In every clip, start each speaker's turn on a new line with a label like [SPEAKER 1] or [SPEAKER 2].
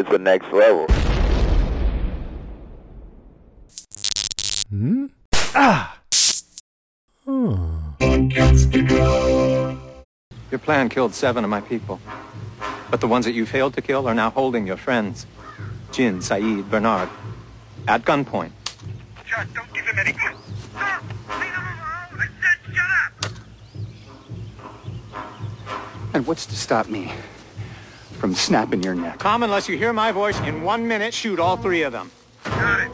[SPEAKER 1] it's the next level.
[SPEAKER 2] Hmm? Ah!
[SPEAKER 3] Your plan killed seven of my people. But the ones that you failed to kill are now holding your friends. Jin, Sayid, Bernard. At gunpoint.
[SPEAKER 4] Just don't give him any... Stop! Leave him alone! I said shut up!
[SPEAKER 5] And what's to stop me from snapping your neck?
[SPEAKER 3] Come unless you hear my voice. In one minute, shoot all three of them.
[SPEAKER 4] Got it.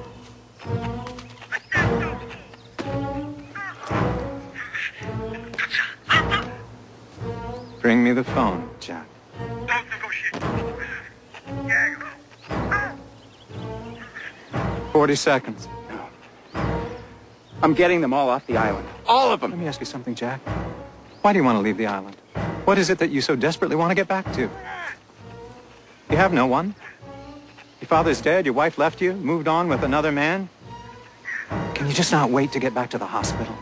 [SPEAKER 4] I said don't...
[SPEAKER 3] Bring me the phone, Jack.
[SPEAKER 4] Don't negotiate.
[SPEAKER 3] 40 seconds.
[SPEAKER 5] I'm getting them all off the island. All of them.
[SPEAKER 3] Let me ask you something, Jack. Why do you want to leave the island? What is it that you so desperately want to get back to? You have no one. Your father's dead, your wife left you, moved on with another man. Can you just not wait to get back to the hospital?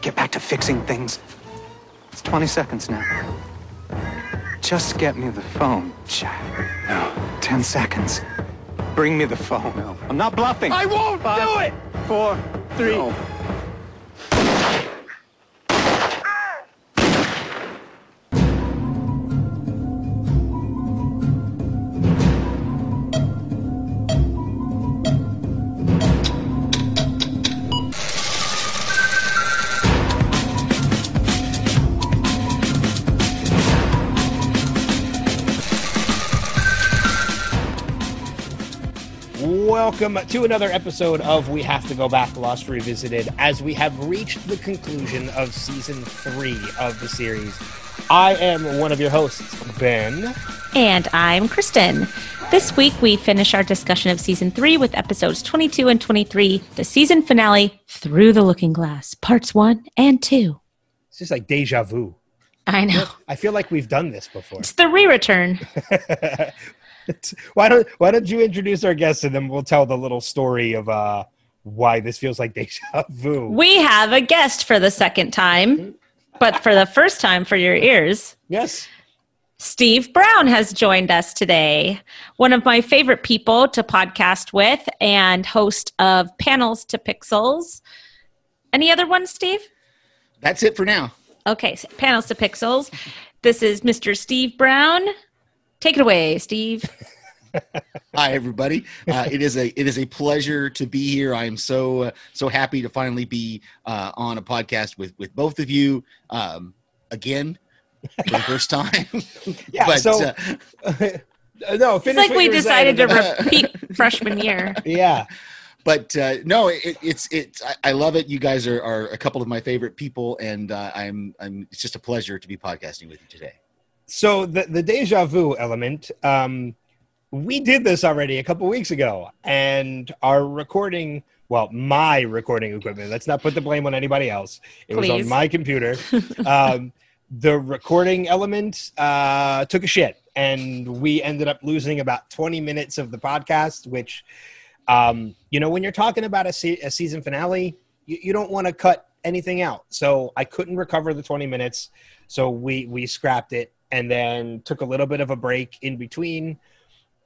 [SPEAKER 3] Get back to fixing things? It's 20 seconds now. Just get me the phone, Jack. No. 10 seconds. Bring me the phone.
[SPEAKER 5] No.
[SPEAKER 3] I'm not bluffing.
[SPEAKER 5] I won't
[SPEAKER 3] Five,
[SPEAKER 5] do it!
[SPEAKER 3] Four, three.
[SPEAKER 5] No.
[SPEAKER 2] Welcome to another episode of We Have to Go Back Lost Revisited as we have reached the conclusion of season three of the series. I am one of your hosts, Ben.
[SPEAKER 6] And I'm Kristen. This week we finish our discussion of season three with episodes 22 and 23, the season finale, Through the Looking Glass, parts one and two.
[SPEAKER 2] It's just like deja vu.
[SPEAKER 6] I know.
[SPEAKER 2] I feel like we've done this before.
[SPEAKER 6] It's the re return.
[SPEAKER 2] It's- why don't Why don't you introduce our guests and then we'll tell the little story of uh, why this feels like deja vu.
[SPEAKER 6] We have a guest for the second time, but for the first time for your ears.
[SPEAKER 2] yes.
[SPEAKER 6] Steve Brown has joined us today, one of my favorite people to podcast with and host of Panels to Pixels. Any other ones, Steve?
[SPEAKER 7] That's it for now.
[SPEAKER 6] Okay, so Panels to Pixels. This is Mr. Steve Brown. Take it away, Steve.
[SPEAKER 7] Hi, everybody. Uh, it is a it is a pleasure to be here. I am so uh, so happy to finally be uh, on a podcast with with both of you um, again for the first time.
[SPEAKER 2] Yeah.
[SPEAKER 7] but
[SPEAKER 2] so
[SPEAKER 7] uh,
[SPEAKER 2] no,
[SPEAKER 6] It's like we
[SPEAKER 2] you were
[SPEAKER 6] decided to repeat freshman year.
[SPEAKER 2] yeah.
[SPEAKER 7] but uh, no, it, it's it's I, I love it. You guys are, are a couple of my favorite people, and uh, I'm I'm it's just a pleasure to be podcasting with you today.
[SPEAKER 2] So the the deja vu element, um, we did this already a couple weeks ago, and our recording, well, my recording equipment. Let's not put the blame on anybody else. It was on my computer. um, the recording element uh, took a shit, and we ended up losing about twenty minutes of the podcast. Which, um, you know, when you're talking about a, se- a season finale, you, you don't want to cut anything out. So I couldn't recover the twenty minutes so we we scrapped it and then took a little bit of a break in between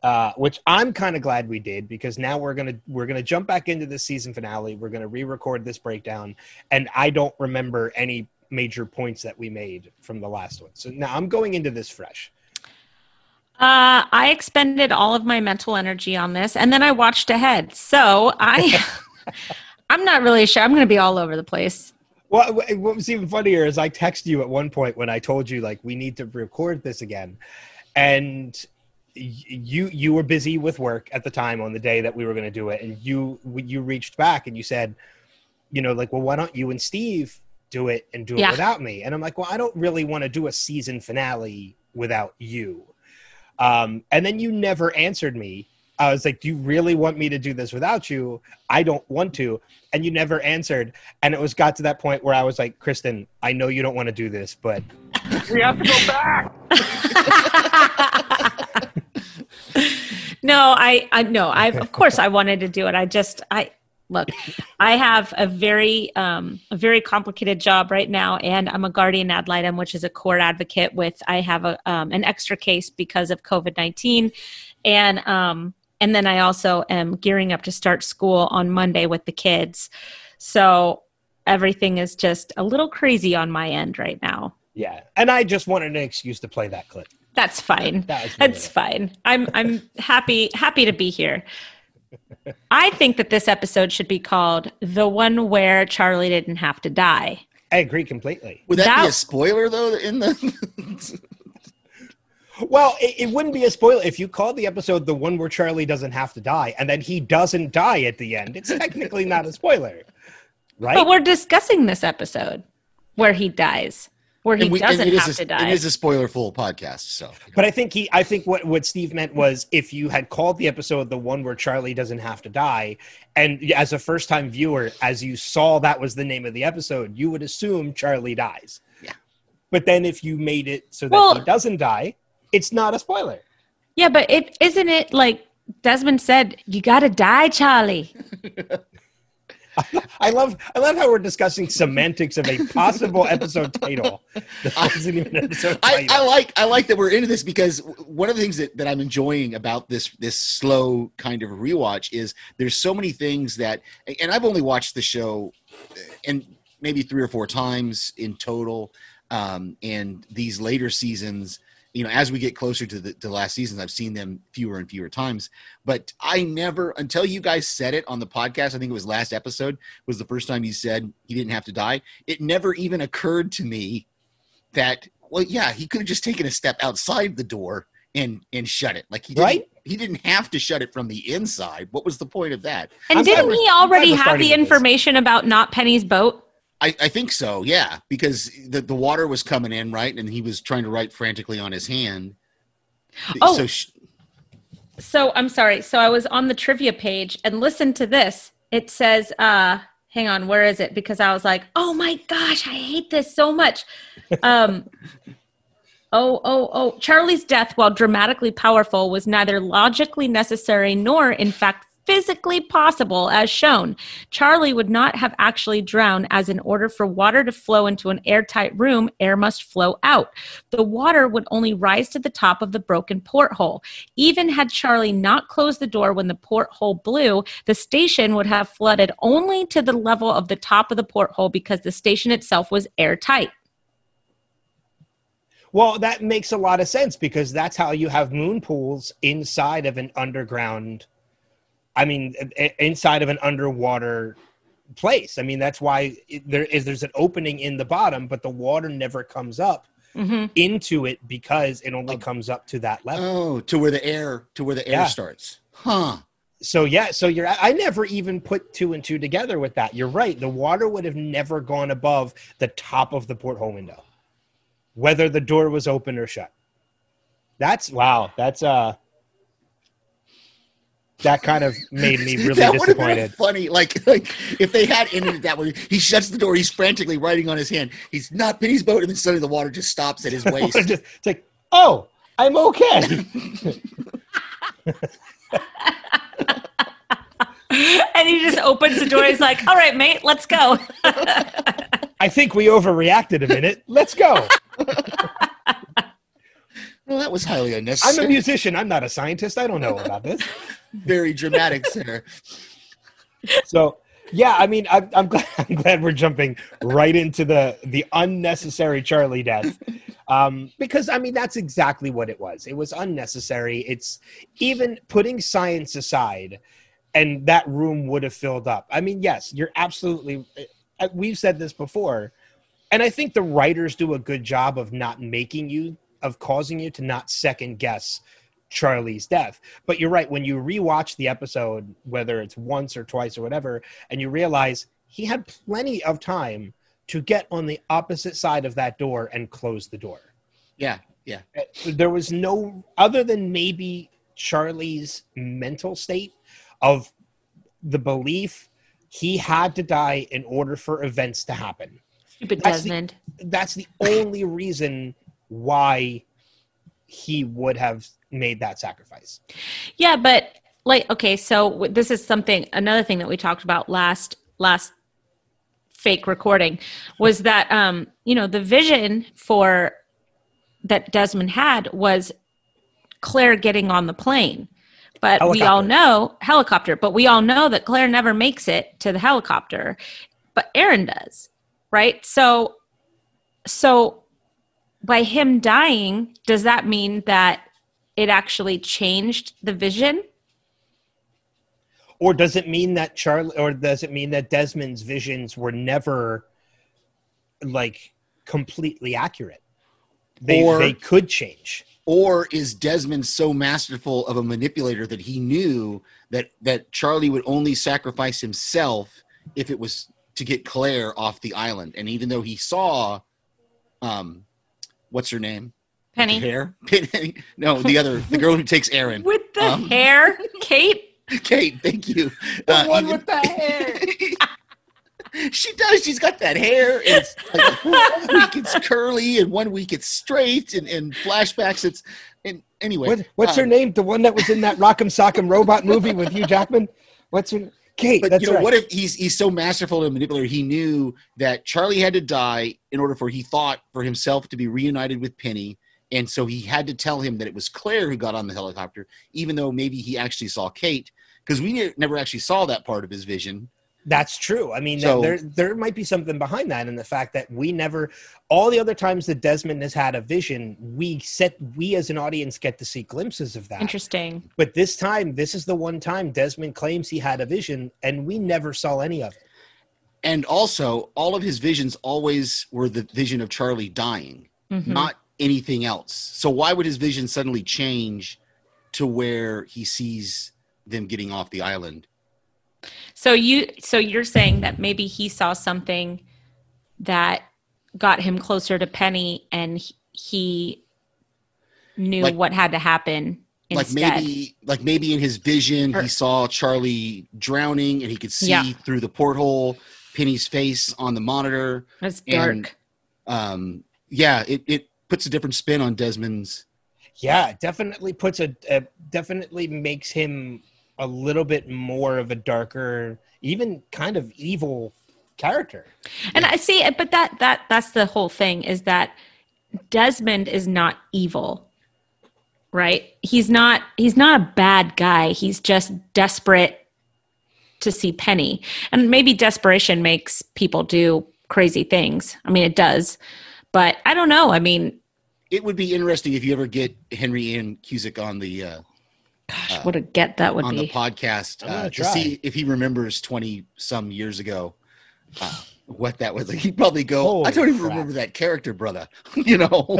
[SPEAKER 2] uh, which i'm kind of glad we did because now we're gonna we're gonna jump back into the season finale we're gonna re-record this breakdown and i don't remember any major points that we made from the last one so now i'm going into this fresh
[SPEAKER 6] Uh, I expended all of my mental energy on this, and then I watched ahead. So I, I'm not really sure. I'm to be all over the place.
[SPEAKER 2] What, what was even funnier is I texted you at one point when I told you like we need to record this again, and you you were busy with work at the time on the day that we were going to do it, and you you reached back and you said, you know, like, well, why don't you and Steve do it and do it
[SPEAKER 6] Yeah.
[SPEAKER 2] without me? And I'm like, well, I don't really want to do a season finale without you. Um, and then you never answered me. I was like, do you really want me to do this without you? I don't want to. And you never answered. And it was got to that point where I was like, Kristen, I know you don't want to do this, but
[SPEAKER 5] We have to go back.
[SPEAKER 6] no, I, I no, I of course I wanted to do it. I just I look, I have a very, um, a very complicated job right now, and I'm a guardian ad litem, which is a court advocate. With I have a um, an extra case because of COVID nineteen, and um, and then I also am gearing up to start school on Monday with the kids. So everything is just a little crazy on my end right now.
[SPEAKER 2] Yeah, and I just wanted an excuse to play that clip.
[SPEAKER 6] That's fine.
[SPEAKER 2] That
[SPEAKER 6] That's fine. I'm I'm happy happy to be here. I think that this episode should be called "The One Where Charlie Didn't Have to Die."
[SPEAKER 2] I agree completely.
[SPEAKER 7] Would that, be a spoiler though? In the
[SPEAKER 2] Well, it, it wouldn't be a spoiler if you called the episode the one where Charlie doesn't have to die, and then he doesn't die at the end. It's technically not a spoiler, right?
[SPEAKER 6] But we're discussing this episode where he dies, where he
[SPEAKER 7] we-
[SPEAKER 6] doesn't
[SPEAKER 7] it is
[SPEAKER 6] have
[SPEAKER 7] a,
[SPEAKER 6] to die.
[SPEAKER 7] It is a spoiler full podcast. So,
[SPEAKER 2] But I think he, I think what what Steve meant was if you had called the episode the one where Charlie doesn't have to die, and as a first time viewer, as you saw that was the name of the episode, you would assume Charlie dies.
[SPEAKER 7] Yeah.
[SPEAKER 2] But then if you made it so that
[SPEAKER 6] Well-
[SPEAKER 2] he doesn't die, it's not a spoiler.
[SPEAKER 6] yeah, but it isn't it like Desmond said, "You got to die, Charlie."
[SPEAKER 2] I love I love how we're discussing semantics of a possible episode title. That wasn't even episode
[SPEAKER 7] I,
[SPEAKER 2] title.
[SPEAKER 7] I like I like that we're into this because one of the things that, that I'm enjoying about this this slow kind of rewatch is there's so many things that and I've only watched the show uh, and maybe three or four times in total um, and these later seasons you know as we get closer to the to last seasons I've seen them fewer and fewer times but I never until you guys said it on the podcast I think it was last episode was the first time you said he didn't have to die it never even occurred to me that well yeah he could have just taken a step outside the door and and shut it like he didn't,
[SPEAKER 2] Right?
[SPEAKER 7] he didn't have to shut it from the inside what was the point of that
[SPEAKER 6] And
[SPEAKER 2] I'm
[SPEAKER 6] didn't
[SPEAKER 2] we're-
[SPEAKER 6] he already have the
[SPEAKER 2] with this.
[SPEAKER 6] information about not Penny's boat?
[SPEAKER 7] I, I think so yeah because the, the water was coming in right and he was trying to write frantically on his hand
[SPEAKER 6] Oh.
[SPEAKER 7] so sh-
[SPEAKER 6] So I'm sorry. So I was on the trivia page and listen to this. It says, uh, hang on, where is it? Because I was like, oh my gosh, I hate this so much. Um, oh, oh, oh. Charlie's death, while dramatically powerful, was neither logically necessary nor, in fact, physically possible as shown. Charlie would not have actually drowned, as in order for water to flow into an airtight room, air must flow out. The water would only rise to the top of the broken porthole. Even had Charlie not closed the door when the porthole blew, the station would have flooded only to the level of the top of the porthole because the station itself was airtight.
[SPEAKER 2] Well, that makes a lot of sense because that's how you have moon pools inside of an underground. I mean, inside of an underwater place. I mean, that's why it, there is there's an opening in the bottom, but the water never comes up
[SPEAKER 6] hmm
[SPEAKER 2] into it because it only comes up to that level.
[SPEAKER 7] oh to where the air to where the air
[SPEAKER 2] Yeah.
[SPEAKER 7] starts huh
[SPEAKER 2] So yeah, so you're I never even put two and two together with that. You're right. The water would have never gone above the top of the porthole window. Whether the door was open or shut. That's wow, that's uh that kind of made me really
[SPEAKER 7] that would have been
[SPEAKER 2] disappointed.
[SPEAKER 7] funny like like if they had ended it that way he shuts the door he's frantically writing on his hand he's not Penny's boat and then suddenly the water just stops at his waist
[SPEAKER 2] Just- it's like, oh, I'm okay.
[SPEAKER 6] And he just opens the door. He's like, all right, mate, let's go.
[SPEAKER 2] I think we overreacted a minute. Let's go.
[SPEAKER 7] Well that was highly unnecessary.
[SPEAKER 2] I'm a musician. I'm not a scientist. I don't know about this.
[SPEAKER 7] very dramatic there
[SPEAKER 2] So yeah, I mean, I'm, I'm glad I'm glad we're jumping right into the the unnecessary Charlie death, um, because I mean that's exactly what it was. It was unnecessary. It's even putting science aside, and that room would have filled up. I mean, yes, you're absolutely. uh, We've said this before, and I think the writers do a good job of not making you of causing you to not second guess Charlie's death. But you're right. When you rewatch the episode, whether it's once or twice or whatever, and you realize he had plenty of time to get on the opposite side of that door and close the door.
[SPEAKER 7] yeah yeah
[SPEAKER 2] There was no, other than maybe Charlie's mental state of the belief he had to die in order for events to happen.
[SPEAKER 6] Stupid
[SPEAKER 2] That's the-
[SPEAKER 6] Desmond.
[SPEAKER 2] That's the only reason why he would have made that sacrifice.
[SPEAKER 6] Yeah, but like okay so this is something another thing that we talked about last last fake recording was that um you know the vision for that desmond had was claire getting on the plane. But we all know helicopter but we all know that claire never makes it to the helicopter but aaron does right? So so by him dying does that mean that it actually changed the vision
[SPEAKER 2] Or does it mean that Charlie, or does it mean that Desmond's visions were never like completely accurate? They
[SPEAKER 7] Or-
[SPEAKER 2] they could change.
[SPEAKER 7] or is Desmond so masterful of a manipulator that he knew that that Charlie would only sacrifice himself if it was to get Claire off the island? And even though he saw, um, what's her name?
[SPEAKER 6] penny
[SPEAKER 7] Hair? Penny? No, the other, the girl who takes Aaron.
[SPEAKER 6] with the
[SPEAKER 7] Um,
[SPEAKER 6] hair kate
[SPEAKER 7] Kate, thank you.
[SPEAKER 2] The
[SPEAKER 7] Uh,
[SPEAKER 2] one
[SPEAKER 7] even-
[SPEAKER 2] with the hair.
[SPEAKER 7] she does. She's got that hair. It's like one week it's curly, and one week it's straight, and, and flashbacks. It's and anyway.
[SPEAKER 2] What, what's her
[SPEAKER 7] um,
[SPEAKER 2] name? The one that was in that Rock'em Sock'em Robot movie with Hugh Jackman. What's her? Kate.
[SPEAKER 7] But
[SPEAKER 2] that's
[SPEAKER 7] you know,
[SPEAKER 2] right.
[SPEAKER 7] what if he's he's so masterful and manipulator? He knew that Charlie had to die in order for he thought for himself to be reunited with Penny, and so he had to tell him that it was Claire who got on the helicopter, even though maybe he actually saw Kate, because we ne- never actually saw that part of his vision.
[SPEAKER 2] That's true. I mean,
[SPEAKER 7] So-
[SPEAKER 2] there there might be something behind that, in the fact that we never, all the other times that Desmond has had a vision, we set we as an audience get to see glimpses of that.
[SPEAKER 6] interesting
[SPEAKER 2] But this time, this is the one time Desmond claims he had a vision, and we never saw any of it.
[SPEAKER 7] And also, all of his visions always were the vision of Charlie dying.
[SPEAKER 6] Mhm.
[SPEAKER 7] not anything else. So why would his vision suddenly change to where he sees them getting off the island?
[SPEAKER 6] So you so you're saying that maybe he saw something that got him closer to penny and he- he knew
[SPEAKER 7] Like-
[SPEAKER 6] what had to happen
[SPEAKER 7] Like maybe like maybe in his vision
[SPEAKER 6] Or-
[SPEAKER 7] he saw Charlie drowning and he could see
[SPEAKER 6] Yeah.
[SPEAKER 7] through the porthole Penny's face on the monitor.
[SPEAKER 6] it's
[SPEAKER 7] and-
[SPEAKER 6] dark
[SPEAKER 7] Um yeah, it, it puts a different spin on Desmond's
[SPEAKER 2] Yeah, definitely puts a, a definitely makes him a little bit more of a darker, even kind of evil character.
[SPEAKER 6] And I see it, but that that that's the whole thing is that Desmond is not evil. Right? He's not he's not a bad guy. He's just desperate to see Penny. And maybe desperation makes people do crazy things. I mean it does. But I don't know. I mean,
[SPEAKER 7] it would be interesting if you ever get Henry Ian Cusick on the uh,
[SPEAKER 6] gosh, what a get that would be.
[SPEAKER 7] on the podcast
[SPEAKER 2] gonna
[SPEAKER 7] uh, to see if he remembers 20 some years ago uh, what that was like. He'd probably go,
[SPEAKER 2] Holy
[SPEAKER 7] I don't even
[SPEAKER 2] crap.
[SPEAKER 7] remember that character, brother. you know?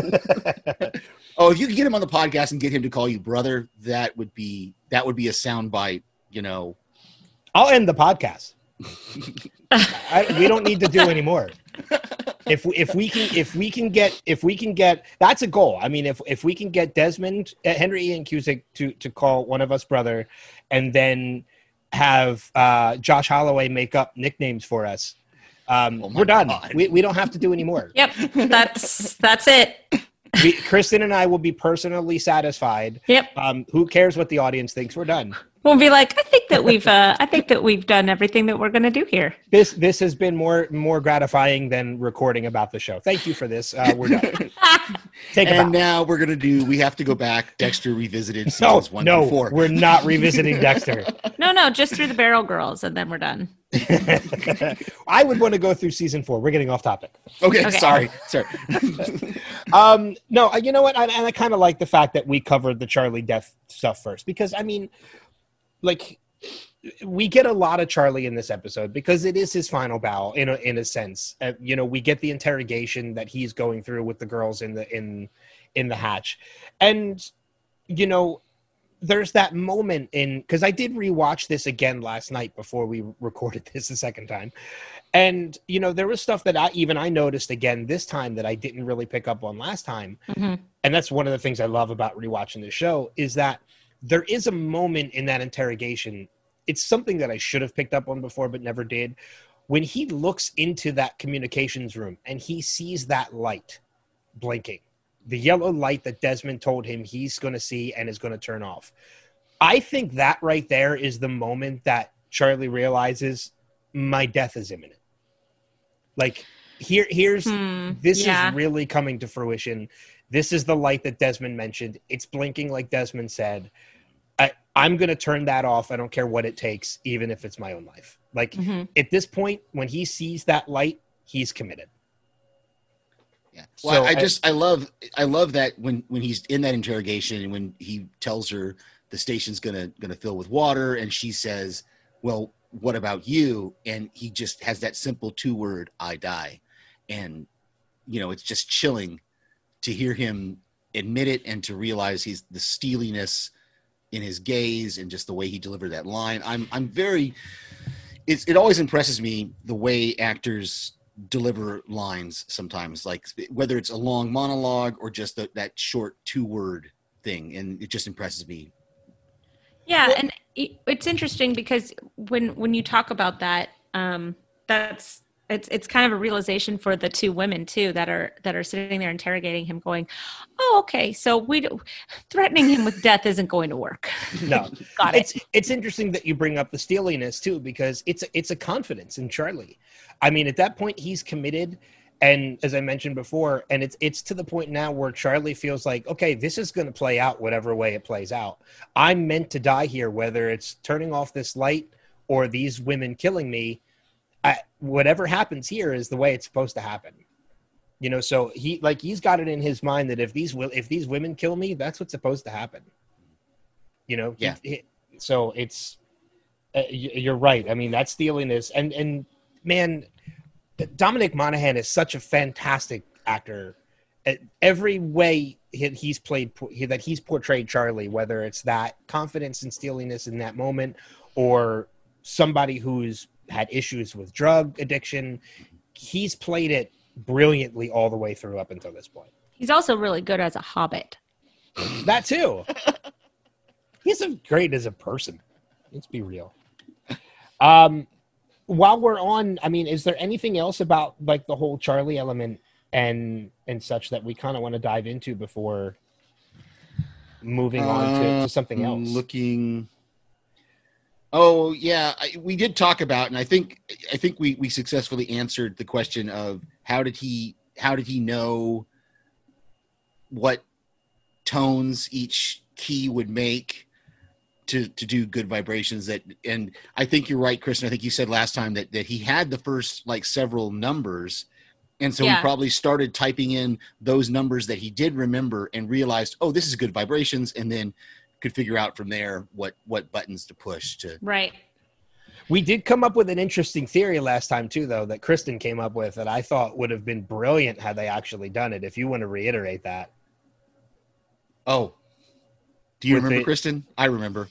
[SPEAKER 7] oh, if you could get him on the podcast and get him to call you brother, that would be that would be a soundbite, you know.
[SPEAKER 2] I'll end the podcast. I, we don't need to do any more. If we, if we can if we can get if we can get that's a goal. I mean, if if we can get Desmond uh, Henry Ian Cusick to to call one of us brother, and then have uh, Josh Holloway make up nicknames for us, um,
[SPEAKER 7] Oh
[SPEAKER 2] we're done.
[SPEAKER 7] God.
[SPEAKER 2] We, we don't have to do anymore.
[SPEAKER 6] Yep. That's that's it.
[SPEAKER 2] We, Kristen and I will be personally satisfied.
[SPEAKER 6] Yep.
[SPEAKER 2] Um, who cares what the audience thinks? We're done.
[SPEAKER 6] We'll be like, I think that we've uh I think that we've done everything that we're gonna do here.
[SPEAKER 2] This this has been more more gratifying than recording about the show. Thank you for this. Uh, we're done. Take a
[SPEAKER 7] And now we're gonna do. We have to go back. Dexter revisited
[SPEAKER 2] No,
[SPEAKER 7] seasons one
[SPEAKER 2] no,
[SPEAKER 7] four.
[SPEAKER 2] we're not revisiting Dexter.
[SPEAKER 6] No, no, just through the barrel girls and then we're done.
[SPEAKER 2] I would want to go through season four. We're getting off topic.
[SPEAKER 7] Okay,
[SPEAKER 6] Okay.
[SPEAKER 7] sorry, sorry.
[SPEAKER 2] Um, no, you know what? I, and I kind of like the fact that we covered the Charlie death stuff first because I mean, like, we get a lot of Charlie in this episode because it is his final bow in a, in a sense. Uh, you know, we get the interrogation that he's going through with the girls in the in in the hatch, and you know, there's that moment in because I did rewatch this again last night before we recorded this the second time, and you know there was stuff that I even I noticed again this time that I didn't really pick up on last time,
[SPEAKER 6] Mhm.
[SPEAKER 2] and that's one of the things I love about rewatching the show is that there is a moment in that interrogation. It's something that I should have picked up on before but never did. When he looks into that communications room and he sees that light blinking, the yellow light that Desmond told him he's going to see and is going to turn off. I think that right there is the moment that Charlie realizes my death is imminent. Like here, here's
[SPEAKER 6] Hmm,
[SPEAKER 2] this
[SPEAKER 6] yeah.
[SPEAKER 2] is really coming to fruition. This is the light that Desmond mentioned. It's blinking like Desmond said. I, I'm going to turn that off. I don't care what it takes, even if it's my own life. Like
[SPEAKER 6] Mhm.
[SPEAKER 2] at this point, when he sees that light, he's committed.
[SPEAKER 7] Yeah. Well,
[SPEAKER 2] So
[SPEAKER 7] I
[SPEAKER 2] I-
[SPEAKER 7] just I love I love that when when he's in that interrogation and when he tells her the station's gonna gonna fill with water and she says, "Well, what about you?" and he just has that simple two word, "I die," and you know it's just chilling to hear him admit it and to realize he's the steeliness in his gaze and just the way he delivered that line. I'm I'm very it's, it always impresses me the way actors deliver lines sometimes like whether it's a long monologue or just the, that short two word thing and it just impresses me
[SPEAKER 6] Yeah, and it's interesting because when when you talk about that, um, that's it's it's kind of a realization for the two women too that are that are sitting there interrogating him, going, "Oh, okay, so we do, threatening him with death isn't going to work."
[SPEAKER 2] No,
[SPEAKER 6] Got it.
[SPEAKER 2] it's it's interesting that you bring up the steeliness too because it's it's a confidence in Charlie. I mean, at that point, he's committed, and as I mentioned before, and it's it's to the point now where Charlie feels like, okay, this is going to play out whatever way it plays out. I'm meant to die here, whether it's turning off this light or these women killing me. I, whatever happens here is the way it's supposed to happen. You know, so he like he's got it in his mind that if these wi- if these women kill me, that's what's supposed to happen. You know,
[SPEAKER 7] Yeah.
[SPEAKER 2] he- so it's uh, you're right. I mean, that steeliness and and man, Dominic Monaghan is such a fantastic actor. Every way he- he's played that he's portrayed Charlie, whether it's that confidence and steeliness in that moment, or somebody who's had issues with drug addiction, he's played it brilliantly all the way through up until this point.
[SPEAKER 6] He's also really good as a hobbit.
[SPEAKER 2] That too. He's a great as a person. Let's be real. Um, while we're on, I mean, is there anything else about like the whole Charlie element and and such that we kind of want to dive into before moving on to, to something
[SPEAKER 7] Um,
[SPEAKER 2] else?
[SPEAKER 7] looking oh yeah I, we did talk about and i think i think we we successfully answered the question of how did he how did he know what tones each key would make to to do good vibrations that and i think you're right kristen. I think you said last time that that he had the first like several numbers. And so
[SPEAKER 6] Yeah.
[SPEAKER 7] he probably started typing in those numbers that he did remember and realized oh this is good vibrations. And then could figure out from there what what buttons to push to
[SPEAKER 6] Right.
[SPEAKER 2] We did come up with an interesting theory last time too, though, that Kristen came up with that I thought would have been brilliant had they actually done it. If you want to reiterate that,
[SPEAKER 7] oh do you
[SPEAKER 2] With
[SPEAKER 7] remember
[SPEAKER 2] the-
[SPEAKER 7] kristen i remember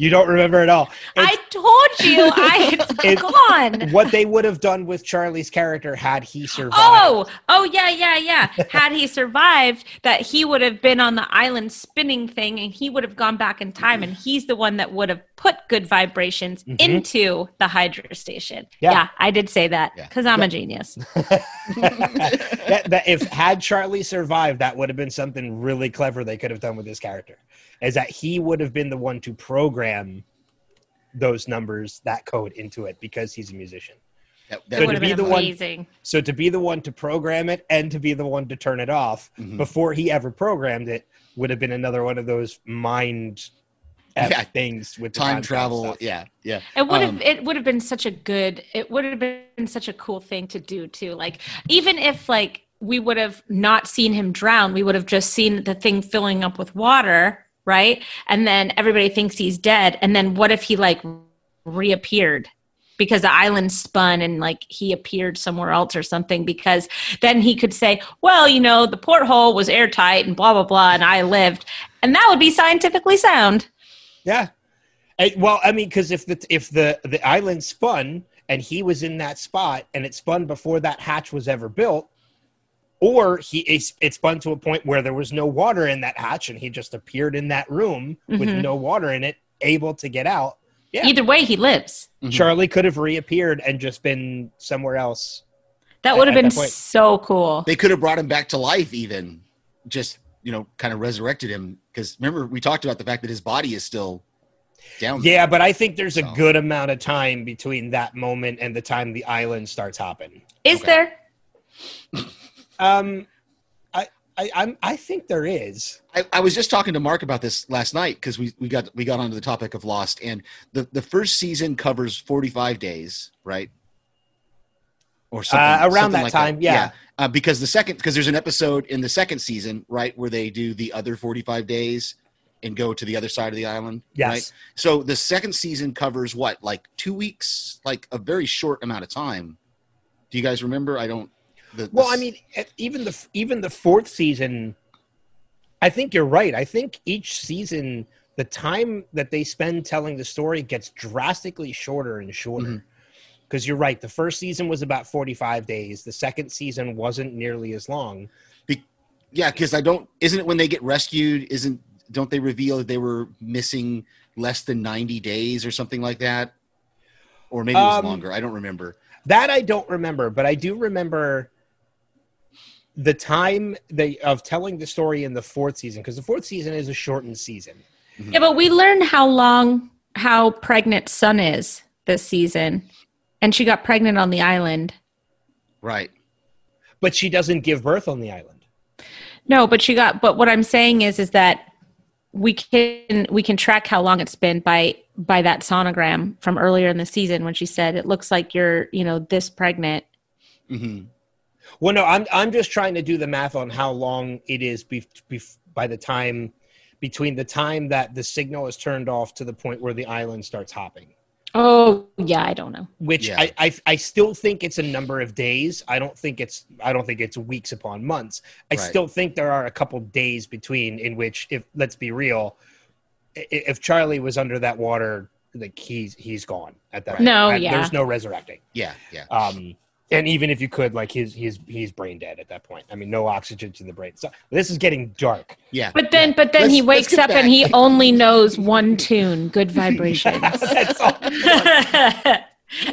[SPEAKER 2] you don't remember at all.
[SPEAKER 6] I told you I
[SPEAKER 2] It-
[SPEAKER 6] it's gone.
[SPEAKER 2] what they would have done with Charlie's character had he survived.
[SPEAKER 6] Oh, oh yeah, yeah, yeah. Had he survived, that he would have been on the island spinning thing, and he would have gone back in time, and he's the one that would have put good vibrations
[SPEAKER 2] Mhm.
[SPEAKER 6] into the Hydra station.
[SPEAKER 2] Yeah.
[SPEAKER 6] Yeah, I did say that
[SPEAKER 7] Yeah.
[SPEAKER 6] because I'm a genius.
[SPEAKER 2] that, that if had Charlie survived, that would have been something really clever they could have done with his character. Is that he would have been the one to program those numbers, that code into it because he's a musician.
[SPEAKER 7] that, that
[SPEAKER 2] So
[SPEAKER 6] would
[SPEAKER 2] to
[SPEAKER 6] have
[SPEAKER 2] be
[SPEAKER 6] been
[SPEAKER 2] the one- So to be the one to program it and to be the one to turn it off
[SPEAKER 7] Mhm.
[SPEAKER 2] before he ever programmed it would have been another one of those mind
[SPEAKER 7] Yeah.
[SPEAKER 2] things with
[SPEAKER 7] time travel
[SPEAKER 2] stuff.
[SPEAKER 7] yeah yeah
[SPEAKER 6] It would have
[SPEAKER 7] Um,
[SPEAKER 6] it would have been such a good it would have been such a cool thing to do too. Like even if like we would have not seen him drown, we would have just seen the thing filling up with water, right? And then everybody thinks he's dead. And then what if he like reappeared? Because the island spun and like he appeared somewhere else or something, because then he could say, Well, you know, the porthole was airtight and blah blah blah, and I lived. And that would be scientifically sound.
[SPEAKER 2] Yeah. Eh, well, I mean, because if the if the the island spun and he was in that spot and it spun before that hatch was ever built, or he it, it spun to a point where there was no water in that hatch and he just appeared in that room with
[SPEAKER 6] Mhm.
[SPEAKER 2] no water in it, able to get out. Yeah.
[SPEAKER 6] Either way, he lives.
[SPEAKER 7] Mhm.
[SPEAKER 2] Charlie could have reappeared and just been somewhere else.
[SPEAKER 6] That would have been so cool.
[SPEAKER 7] they could have brought him back to life even just you know, kind of resurrected him because remember we talked about the fact that his body is still down. there.
[SPEAKER 2] Yeah, but I think there's a good amount of time between that moment and the time the island starts hopping.
[SPEAKER 6] Is
[SPEAKER 7] Okay.
[SPEAKER 6] there?
[SPEAKER 2] Um, I, I, I'm, I think there is.
[SPEAKER 7] I, I was just talking to Mark about this last night because we, we got we got onto the topic of Lost, and the, the first season covers forty five days, right? Or something
[SPEAKER 2] Uh, around
[SPEAKER 7] something
[SPEAKER 2] that
[SPEAKER 7] like
[SPEAKER 2] time, yeah.
[SPEAKER 7] Uh, because the second because there's an episode in the second season, right, where they do the other forty five days and go to the other side of the island.
[SPEAKER 2] Yes.
[SPEAKER 7] Right? So the second season covers what, like two weeks, like a very short amount of time. Do you guys remember? I don't. The,
[SPEAKER 2] Well, I mean, even the even the fourth season, I think you're right. I think each season, the time that they spend telling the story gets drastically shorter and shorter. Because you're right, the first season was about 45 days. The second season wasn't nearly as long.
[SPEAKER 7] Yeah, because I don't. Isn't it when they get rescued? Isn't don't they reveal that they were missing less than ninety days or something like that? Or maybe it was
[SPEAKER 2] Um,
[SPEAKER 7] longer. I don't remember.
[SPEAKER 2] That I don't remember, but I do remember the time they of telling the story in the fourth season because the fourth season is a shortened season.
[SPEAKER 6] Yeah, but we learned how long how pregnant Sun is this season, and she got pregnant on the island.
[SPEAKER 7] Right.
[SPEAKER 2] But she doesn't give birth on the island.
[SPEAKER 6] No, but she got. But what I'm saying is, is that we can we can track how long it's been by by that sonogram from earlier in the season when she said it looks like you're you know this pregnant.
[SPEAKER 7] hmm
[SPEAKER 2] Well, no, I'm I'm just trying to do the math on how long it is be, be, by the time between the time that the signal is turned off to the point where the island starts hopping.
[SPEAKER 6] Oh yeah, I don't know.
[SPEAKER 2] Which
[SPEAKER 7] Yeah.
[SPEAKER 2] I, I I still think it's a number of days. I don't think it's I don't think it's weeks upon months. I
[SPEAKER 7] Right.
[SPEAKER 2] still think there are a couple days between in which, if let's be real, if Charlie was under that water, like he's he's gone at that.
[SPEAKER 7] Right.
[SPEAKER 6] No,
[SPEAKER 2] at-
[SPEAKER 6] yeah.
[SPEAKER 2] there's no resurrecting.
[SPEAKER 7] Yeah. Yeah.
[SPEAKER 2] Um, and even if you could, like he's he's he's brain dead at that point. I mean, no oxygen to the brain. So this is getting dark.
[SPEAKER 7] Yeah.
[SPEAKER 6] But then, but then
[SPEAKER 7] Let's-
[SPEAKER 6] he wakes
[SPEAKER 7] get
[SPEAKER 6] up and he only knows one tune, "Good Vibrations,"
[SPEAKER 2] That's all.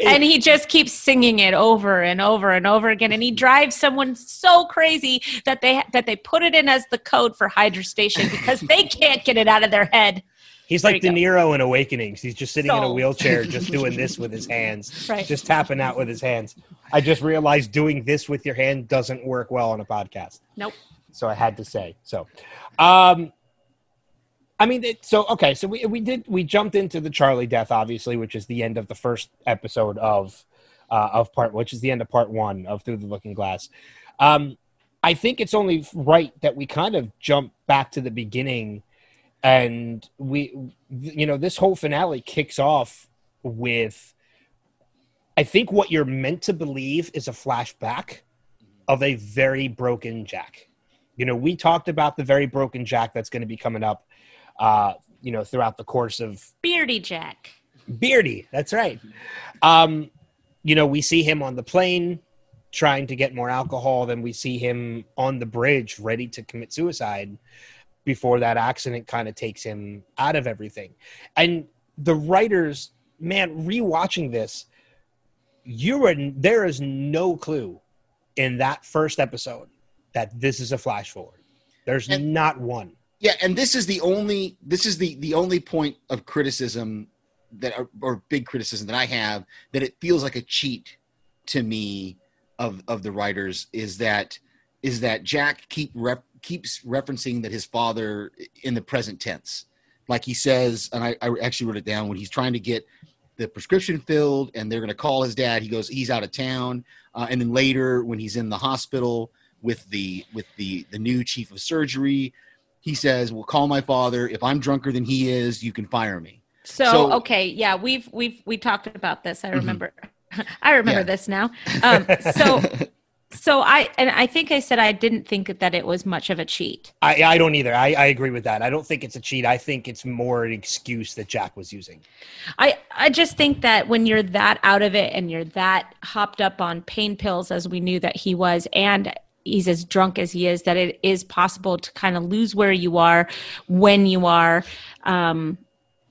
[SPEAKER 6] and he just keeps singing it over and over and over again. And he drives someone so crazy that they that they put it in as the code for Hydra Station because they can't get it out of their head.
[SPEAKER 2] He's like De Niro in Awakenings. He's just sitting in a wheelchair, just doing this with his hands,
[SPEAKER 6] Right.
[SPEAKER 2] just tapping out with his hands. I just realized doing this with your hand doesn't work well on a podcast.
[SPEAKER 6] Nope.
[SPEAKER 2] So I had to say so. Um, I mean, it, so okay, so we we did we jumped into the Charlie death, obviously, which is the end of the first episode of uh, of part, which is the end of part one of Through the Looking Glass. Um, I think it's only right that we kind of jump back to the beginning, and we, you know, this whole finale kicks off with. I think what you're meant to believe is a flashback of a very broken Jack. You know, we talked about the very broken Jack that's going to be coming up, uh, you know, throughout the course of
[SPEAKER 6] Beardy Jack.
[SPEAKER 2] Beardy. That's right. Um, you know, we see him on the plane trying to get more alcohol. Then we see him on the bridge ready to commit suicide before that accident kind of takes him out of everything. And the writers, man, rewatching this, you were there is no clue in that first episode that this is a flash forward. There's
[SPEAKER 7] And-
[SPEAKER 2] not one.
[SPEAKER 7] Yeah, and this is the only this is the the only point of criticism that or, or big criticism that I have that it feels like a cheat to me of of the writers is that is that Jack keep rep, keeps referencing that his father in the present tense, like he says, and I, I actually wrote it down when he's trying to get the prescription filled and they're going to call his dad. He goes, he's out of town, uh, and then later when he's in the hospital with the with the the new chief of surgery he says, "Well, call my father. If I'm drunker than he is, you can fire me."
[SPEAKER 6] So,
[SPEAKER 7] So-
[SPEAKER 6] okay, yeah, we've we've we talked about this. I remember. I remember
[SPEAKER 7] Mm-hmm. Yeah.
[SPEAKER 6] this now. Um, so so I and I think I said I didn't think that it was much of a cheat.
[SPEAKER 2] I, I don't either. I, I agree with that. I don't think it's a cheat. I think it's more an excuse that Jack was using.
[SPEAKER 6] I I just think that when you're that out of it and you're that hopped up on pain pills as we knew that he was and he's as drunk as he is that it is possible to kind of lose where you are when you are um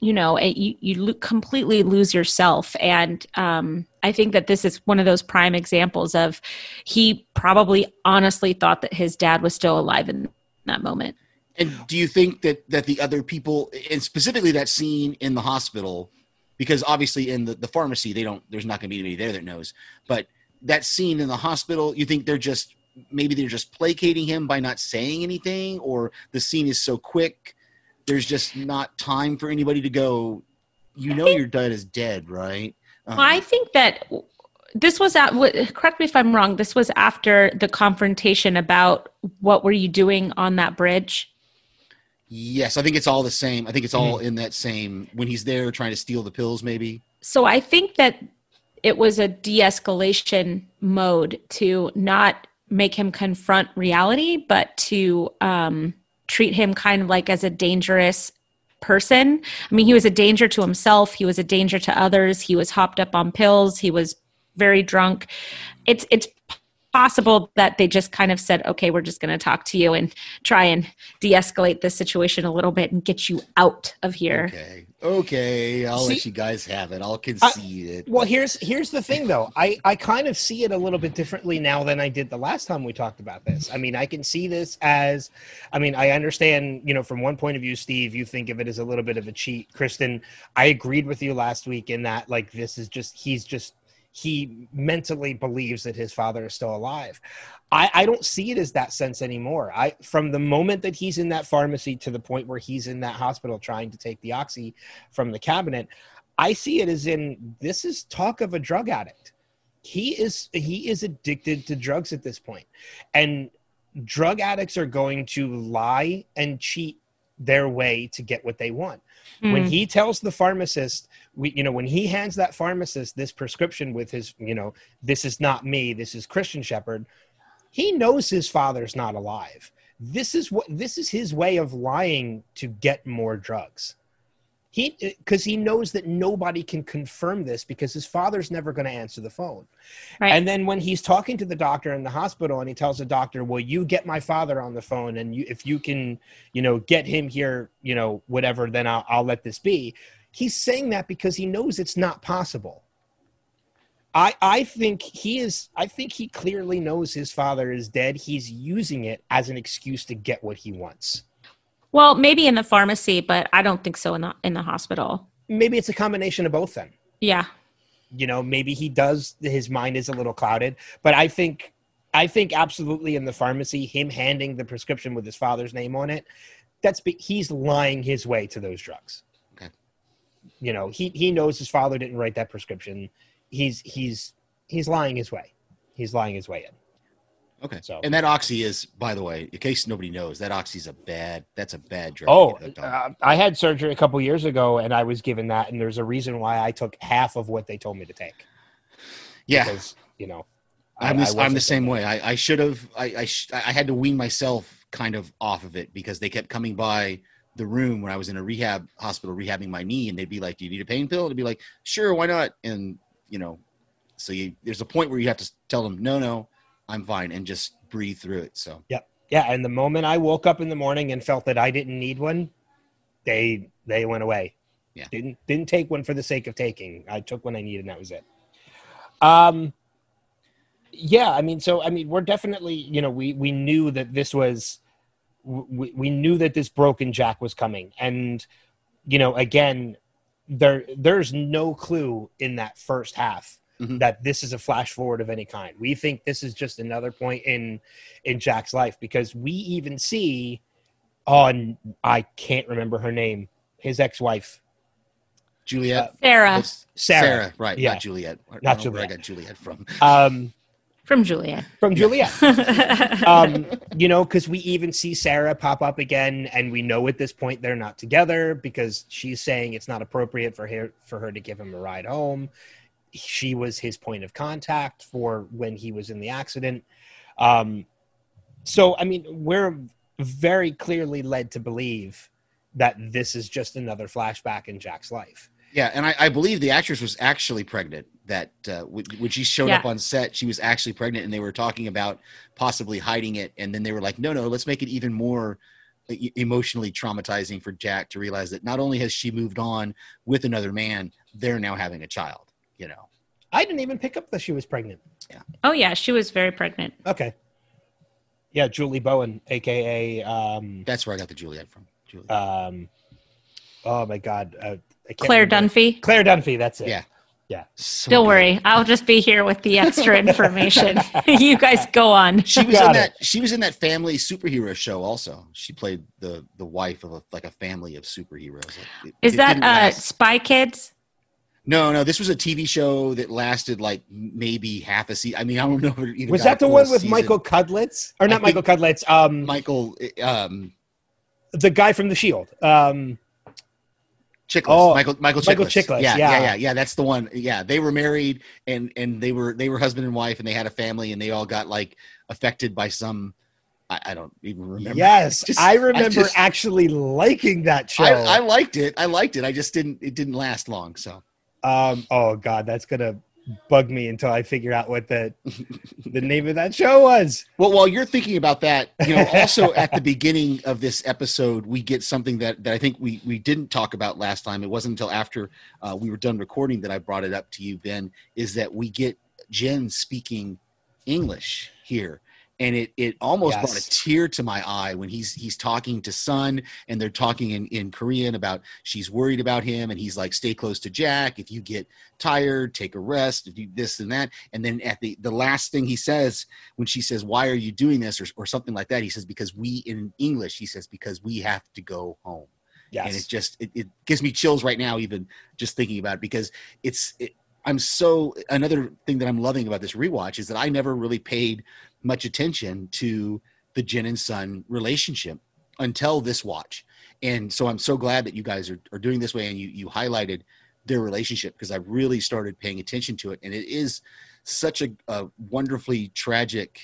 [SPEAKER 6] you know it, you you lo- completely lose yourself. And um i think that this is one of those prime examples of he probably honestly thought that his dad was still alive in that moment.
[SPEAKER 7] And do you think that that the other people, and specifically that scene in the hospital, because obviously in the, the pharmacy they don't, there's not going to be anybody there that knows, but that scene in the hospital, you think they're just maybe they're just placating him by not saying anything, or the scene is so quick, there's just not time for anybody to go. You know, your dad is dead, right? Um,
[SPEAKER 6] I think that this was at. Correct me if I'm wrong. This was after the confrontation about what were you doing on that bridge.
[SPEAKER 7] yes, I think it's all the same. I think it's all in that same when he's there trying to steal the pills, maybe.
[SPEAKER 6] So I think that it was a de-escalation mode to not make him confront reality, but to um, treat him kind of like as a dangerous person. I mean, he was a danger to himself. He was a danger to others. He was hopped up on pills. He was very drunk. It's it's possible that they just kind of said, "Okay, we're just going to talk to you and try and de-escalate this situation a little bit and get you out of here."
[SPEAKER 7] Okay, okay, I'll let you guys have it. I'll concede it.
[SPEAKER 2] Well, here's here's the thing though. I I kind of see it a little bit differently now than I did the last time we talked about this. I mean, I can see this as I mean, I understand, you know, from one point of view, Steve, you think of it as a little bit of a cheat. Kristen, I agreed with you last week in that like this is just he's just he mentally believes that his father is still alive. I, I don't see it as that sense anymore. I from the moment that he's in that pharmacy to the point where he's in that hospital trying to take the oxy from the cabinet, I see it as in this is talk of a drug addict. He is he is addicted to drugs at this point. And drug addicts are going to lie and cheat their way to get what they want. When
[SPEAKER 6] Mm.
[SPEAKER 2] he tells the pharmacist, we you know, when he hands that pharmacist this prescription with his, you know, this is not me, this is Christian Shepherd, he knows his father's not alive. This is what this is his way of lying to get more drugs he because he knows that nobody can confirm this because his father's never going to answer the phone
[SPEAKER 6] Right.
[SPEAKER 2] and then when he's talking to the doctor in the hospital and he tells the doctor well you get my father on the phone and you if you can you know get him here you know whatever then i'll, I'll let this be he's saying that because he knows it's not possible I, I think he is I think he clearly knows his father is dead. He's using it as an excuse to get what he wants.
[SPEAKER 6] Well, maybe in the pharmacy, but I don't think so in the in the hospital.
[SPEAKER 2] Maybe it's a combination of both then.
[SPEAKER 6] Yeah.
[SPEAKER 2] you know maybe he does his mind is a little clouded but i think i think absolutely in the pharmacy him handing the prescription with his father's name on it that's he's lying his way to those drugs. You know he he knows his father didn't write that prescription he's he's he's lying his way he's lying his way in
[SPEAKER 7] Okay.
[SPEAKER 2] So-
[SPEAKER 7] and that oxy is, by the way, in case nobody knows, that oxy's a bad. That's a bad drug.
[SPEAKER 2] oh
[SPEAKER 7] to get hooked on.
[SPEAKER 2] uh, i had surgery a couple years ago and i was given that and there's a reason why i took half of what they told me to take
[SPEAKER 7] yeah.
[SPEAKER 2] because you know
[SPEAKER 7] I'm,
[SPEAKER 2] I-
[SPEAKER 7] this,
[SPEAKER 2] I
[SPEAKER 7] I'm the same way. I, I should have. I I, sh- I had to wean myself kind of off of it because they kept coming by the room when I was in a rehab hospital rehabbing my knee, and they'd be like, "Do you need a pain pill?" And I'd be like, "Sure, why not?" And you know, so you, there's a point where you have to tell them, "No, no, I'm fine," and just breathe through it. So
[SPEAKER 2] Yeah, yeah. and the moment I woke up in the morning and felt that I didn't need one, they they went away.
[SPEAKER 7] Yeah.
[SPEAKER 2] Didn't didn't take one for the sake of taking. I took one I needed and that was it. Um yeah, I mean so I mean we're definitely, you know, we we knew that this was we, we knew that this broken jack was coming and you know again there there's no clue in that first half
[SPEAKER 7] Mhm.
[SPEAKER 2] that this is a flash forward of any kind. We think this is just another point in in Jack's life because we even see on I can't remember her name, his ex-wife,
[SPEAKER 7] Juliet,
[SPEAKER 6] Sarah
[SPEAKER 7] That's-
[SPEAKER 2] Sarah.
[SPEAKER 7] right?
[SPEAKER 2] Yeah.
[SPEAKER 7] Not Juliet. Don't
[SPEAKER 2] Not
[SPEAKER 7] know where I got Juliet from.
[SPEAKER 2] um,
[SPEAKER 6] from Julia.
[SPEAKER 2] from Juliet. um, you know, because we even see Sarah pop up again, and we know at this point they're not together because she's saying it's not appropriate for her for her to give him a ride home. She was his point of contact for when he was in the accident. Um, so, I mean, we're very clearly led to believe that this is just another flashback in Jack's life.
[SPEAKER 7] Yeah, and I, I believe the actress was actually pregnant. That uh, when when she showed up on set, she was actually pregnant, and they were talking about possibly hiding it. And then they were like, "No, no, let's make it even more e- emotionally traumatizing for Jack to realize that not only has she moved on with another man, they're now having a child." You know,
[SPEAKER 2] I didn't even pick up that she was pregnant. Yeah.
[SPEAKER 6] oh yeah, she was very pregnant.
[SPEAKER 2] Okay. Yeah, Julie Bowen, aka um,
[SPEAKER 7] That's where I got the Juliet from. Juliet.
[SPEAKER 2] um, oh my god, uh, I can't
[SPEAKER 6] Claire
[SPEAKER 2] remember.
[SPEAKER 6] Dunphy.
[SPEAKER 2] Claire Dunphy. That's it.
[SPEAKER 7] Yeah.
[SPEAKER 2] yeah.
[SPEAKER 7] So
[SPEAKER 6] Don't
[SPEAKER 7] good.
[SPEAKER 6] worry, I'll just be here with the extra information. you guys go on.
[SPEAKER 7] She was
[SPEAKER 2] Got
[SPEAKER 7] in
[SPEAKER 2] it.
[SPEAKER 7] that. She was in that family superhero show. Also, she played the the wife of a like a family of superheroes. It-
[SPEAKER 6] Is
[SPEAKER 7] it
[SPEAKER 6] that
[SPEAKER 7] didn't
[SPEAKER 6] uh, Spy Kids?
[SPEAKER 7] No, no. This was a TV show that lasted like maybe half a season. I mean, I don't know. If it
[SPEAKER 2] Was that the one with
[SPEAKER 7] season.
[SPEAKER 2] Michael Cudlitz? Or not Michael Cudlitz? Um,
[SPEAKER 7] Michael, um,
[SPEAKER 2] the guy from The Shield. Um,
[SPEAKER 7] Chiklis,
[SPEAKER 2] Oh,
[SPEAKER 7] Michael, Michael Chiklis.
[SPEAKER 2] Michael Chiklis,
[SPEAKER 7] Yeah,
[SPEAKER 2] yeah.
[SPEAKER 7] yeah, yeah, yeah. That's the one. Yeah, they were married and and they were they were husband and wife and they had a family and they all got like affected by some. I, I don't even remember.
[SPEAKER 2] yes,
[SPEAKER 7] Just-
[SPEAKER 2] I remember
[SPEAKER 7] just-
[SPEAKER 2] actually liking that show.
[SPEAKER 7] I, I liked it. I liked it. I just didn't. It didn't last long. So
[SPEAKER 2] Um, oh god, that's gonna bug me until I figure out what the the name of that show was.
[SPEAKER 7] Well, while you're thinking about that, you know, also at the beginning of this episode, we get something that, that I think we, we didn't talk about last time. It wasn't until after uh, we were done recording that I brought it up to you, Ben, is that we get Jin speaking English here. And it, it almost brought a tear to my eye when he's he's talking to Sun and they're talking in, in Korean about she's worried about him and he's like stay close to Jack. If you get tired take a rest. If you this and that. And then at the the last thing he says when she says why are you doing this? or, or something like that he says because we in english he says because we have to go home. And
[SPEAKER 2] Yes,
[SPEAKER 7] it just it, it gives me chills right now even just thinking about it because it's it, i'm so another thing that i'm loving about this rewatch is that i never really paid much attention to the Jin and Sun relationship until this watch and so i'm so glad that you guys are, are doing this way and you you highlighted their relationship because i really started paying attention to it and it is such a, a wonderfully tragic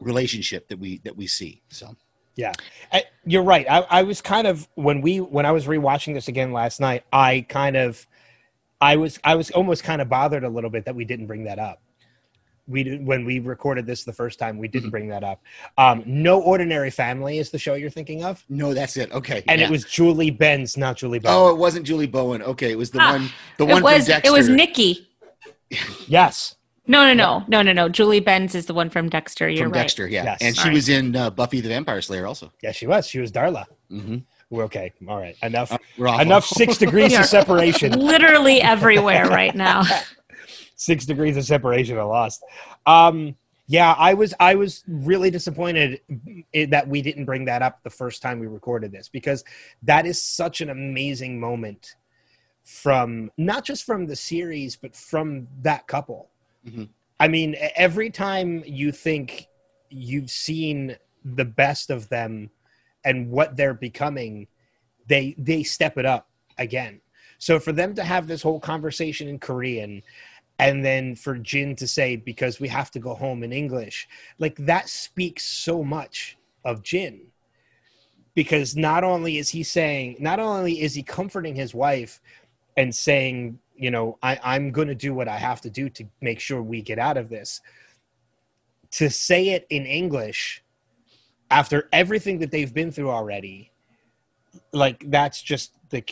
[SPEAKER 7] relationship that we that we see so
[SPEAKER 2] I- you're right. I, I was kind of when we when I was rewatching this again last night. I kind of, I was I was almost kind of bothered a little bit that we didn't bring that up. We did when we recorded this the first time. We
[SPEAKER 7] Mm-hmm.
[SPEAKER 2] didn't bring that up. Um, no ordinary family is the show you're thinking of,
[SPEAKER 7] no that's it okay
[SPEAKER 2] and
[SPEAKER 7] yeah.
[SPEAKER 2] it was Julie Benz, not Julie Bowen.
[SPEAKER 7] Oh, it wasn't Julie Bowen. Okay, it was the
[SPEAKER 6] Ah,
[SPEAKER 7] one. The one
[SPEAKER 6] It was
[SPEAKER 7] from Dexter.
[SPEAKER 6] it was Nikki.
[SPEAKER 2] yes,
[SPEAKER 6] No, no, no, no, no, no. Julie Benz is the one from Dexter. You're
[SPEAKER 7] from
[SPEAKER 6] right.
[SPEAKER 7] Dexter. Yeah,
[SPEAKER 2] Yes.
[SPEAKER 7] and she
[SPEAKER 6] Sorry.
[SPEAKER 7] was in uh, Buffy the Vampire Slayer also.
[SPEAKER 2] yes, she was. She was Darla.
[SPEAKER 7] Mm-hmm.
[SPEAKER 2] We're okay. All right. Enough.
[SPEAKER 7] We're
[SPEAKER 2] enough six degrees of separation.
[SPEAKER 6] Literally everywhere right now.
[SPEAKER 2] six degrees of separation are lost. Um, yeah, I was I was really disappointed that we didn't bring that up the first time we recorded this because that is such an amazing moment from not just from the series but from that couple.
[SPEAKER 7] Mhm.
[SPEAKER 2] I mean, every time you think you've seen the best of them and what they're becoming, they they step it up again. So for them to have this whole conversation in Korean and then for Jin to say because we have to go home in English, like that speaks so much of Jin. Because not only is he saying, not only is he comforting his wife and saying, you know, I, I'm going to do what I have to do to make sure we get out of this. To say it in English after everything that they've been through already, like that's just the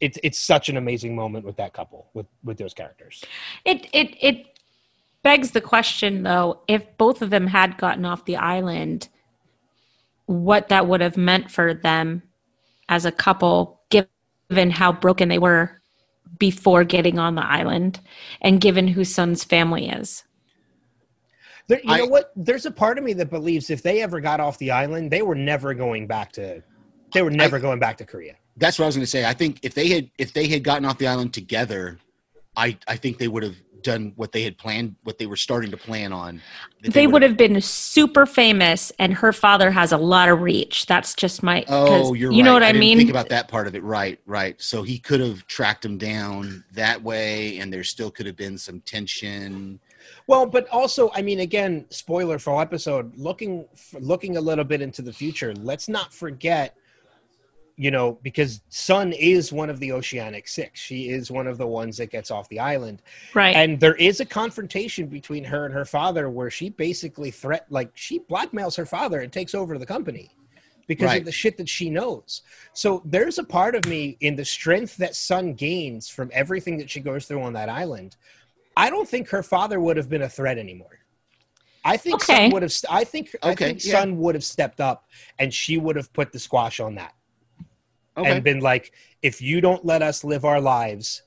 [SPEAKER 2] it's it's such an amazing moment with that couple with with those characters.
[SPEAKER 6] It it it begs the question though, if both of them had gotten off the island, what that would have meant for them as a couple, given how broken they were before getting on the island, and given who Sun's family is.
[SPEAKER 2] There, you
[SPEAKER 7] I-
[SPEAKER 2] know what? There's a part of me that believes if they ever got off the island, they were never going back to. They were never going back to Korea.
[SPEAKER 7] That's what I was going to say. I think if they had if they had gotten off the island together, I I think they would have done what they had planned, what they were starting to plan on. that
[SPEAKER 6] They, would
[SPEAKER 7] would've-
[SPEAKER 6] been super famous, and her father has a lot of reach. That's just my.
[SPEAKER 7] Oh, you're
[SPEAKER 6] you
[SPEAKER 7] right.
[SPEAKER 6] know what I,
[SPEAKER 7] didn't
[SPEAKER 6] mean?
[SPEAKER 7] Think about that part of it. Right, right. So he could have tracked him down that way, and there still could have been some tension.
[SPEAKER 2] Well, but also, I mean, again, spoiler for episode. Looking looking a little bit into the future. Let's not forget, you know, because Sun is one of the Oceanic Six. She is one of the ones that gets off the island.
[SPEAKER 6] right.
[SPEAKER 2] and there is a confrontation between her and her father where she basically threat like she blackmails her father and takes over the company because
[SPEAKER 7] Right.
[SPEAKER 2] of the shit that she knows so there's a part of me in the strength that sun gains from everything that she goes through on that island i don't think her father would have been a threat anymore I think
[SPEAKER 6] Okay.
[SPEAKER 2] Sun would have. I think. I
[SPEAKER 7] Okay,
[SPEAKER 2] think
[SPEAKER 7] yeah.
[SPEAKER 2] Sun would have stepped up, and she would have put the squash on that,
[SPEAKER 7] Okay.
[SPEAKER 2] and been like, "If you don't let us live our lives,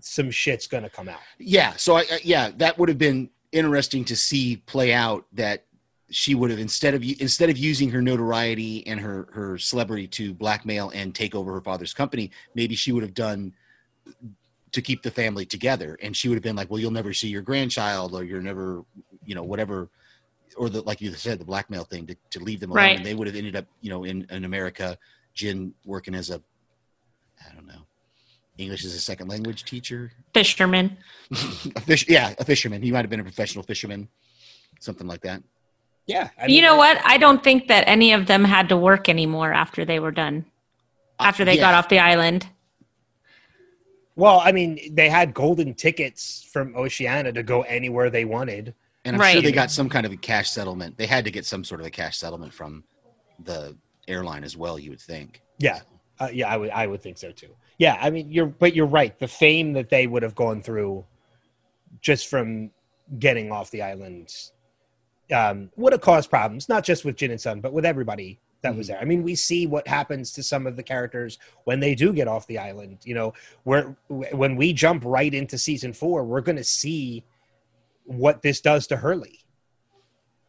[SPEAKER 2] some shit's gonna come out."
[SPEAKER 7] yeah. So I, I yeah, that would have been interesting to see play out. That she would have instead of instead of using her notoriety and her her celebrity to blackmail and take over her father's company, maybe she would have done to keep the family together. And she would have been like, "Well, you'll never see your grandchild, or you're never, you know, whatever." Or the like you said, the blackmail thing to, to leave them alone.
[SPEAKER 6] Right.
[SPEAKER 7] And they would have ended up, you know, in, in America, Jin working as a, I don't know, English as a second language teacher,
[SPEAKER 6] Fisherman.
[SPEAKER 7] a fish, yeah, a fisherman. He might have been a professional fisherman, something like that.
[SPEAKER 2] Yeah, I
[SPEAKER 6] you know what? I don't think that any of them had to work anymore after they were done. After they got
[SPEAKER 7] Uh,
[SPEAKER 6] off the island.
[SPEAKER 2] Well, I mean, they had golden tickets from Oceania to go anywhere they wanted.
[SPEAKER 7] and I'm sure they got some kind of a cash settlement. They had to get some sort of a cash settlement from the airline as well. You would think.
[SPEAKER 2] Yeah, uh, yeah, I would, I would think so too. Yeah, I mean, you're, but you're right. The fame that they would have gone through, just from getting off the island, um, would have caused problems. Not just with Jin and Sun, but with everybody that was there. I mean, we see what happens to some of the characters when they do get off the island. You know, where when we jump right into season four, we're going to see what this does to Hurley.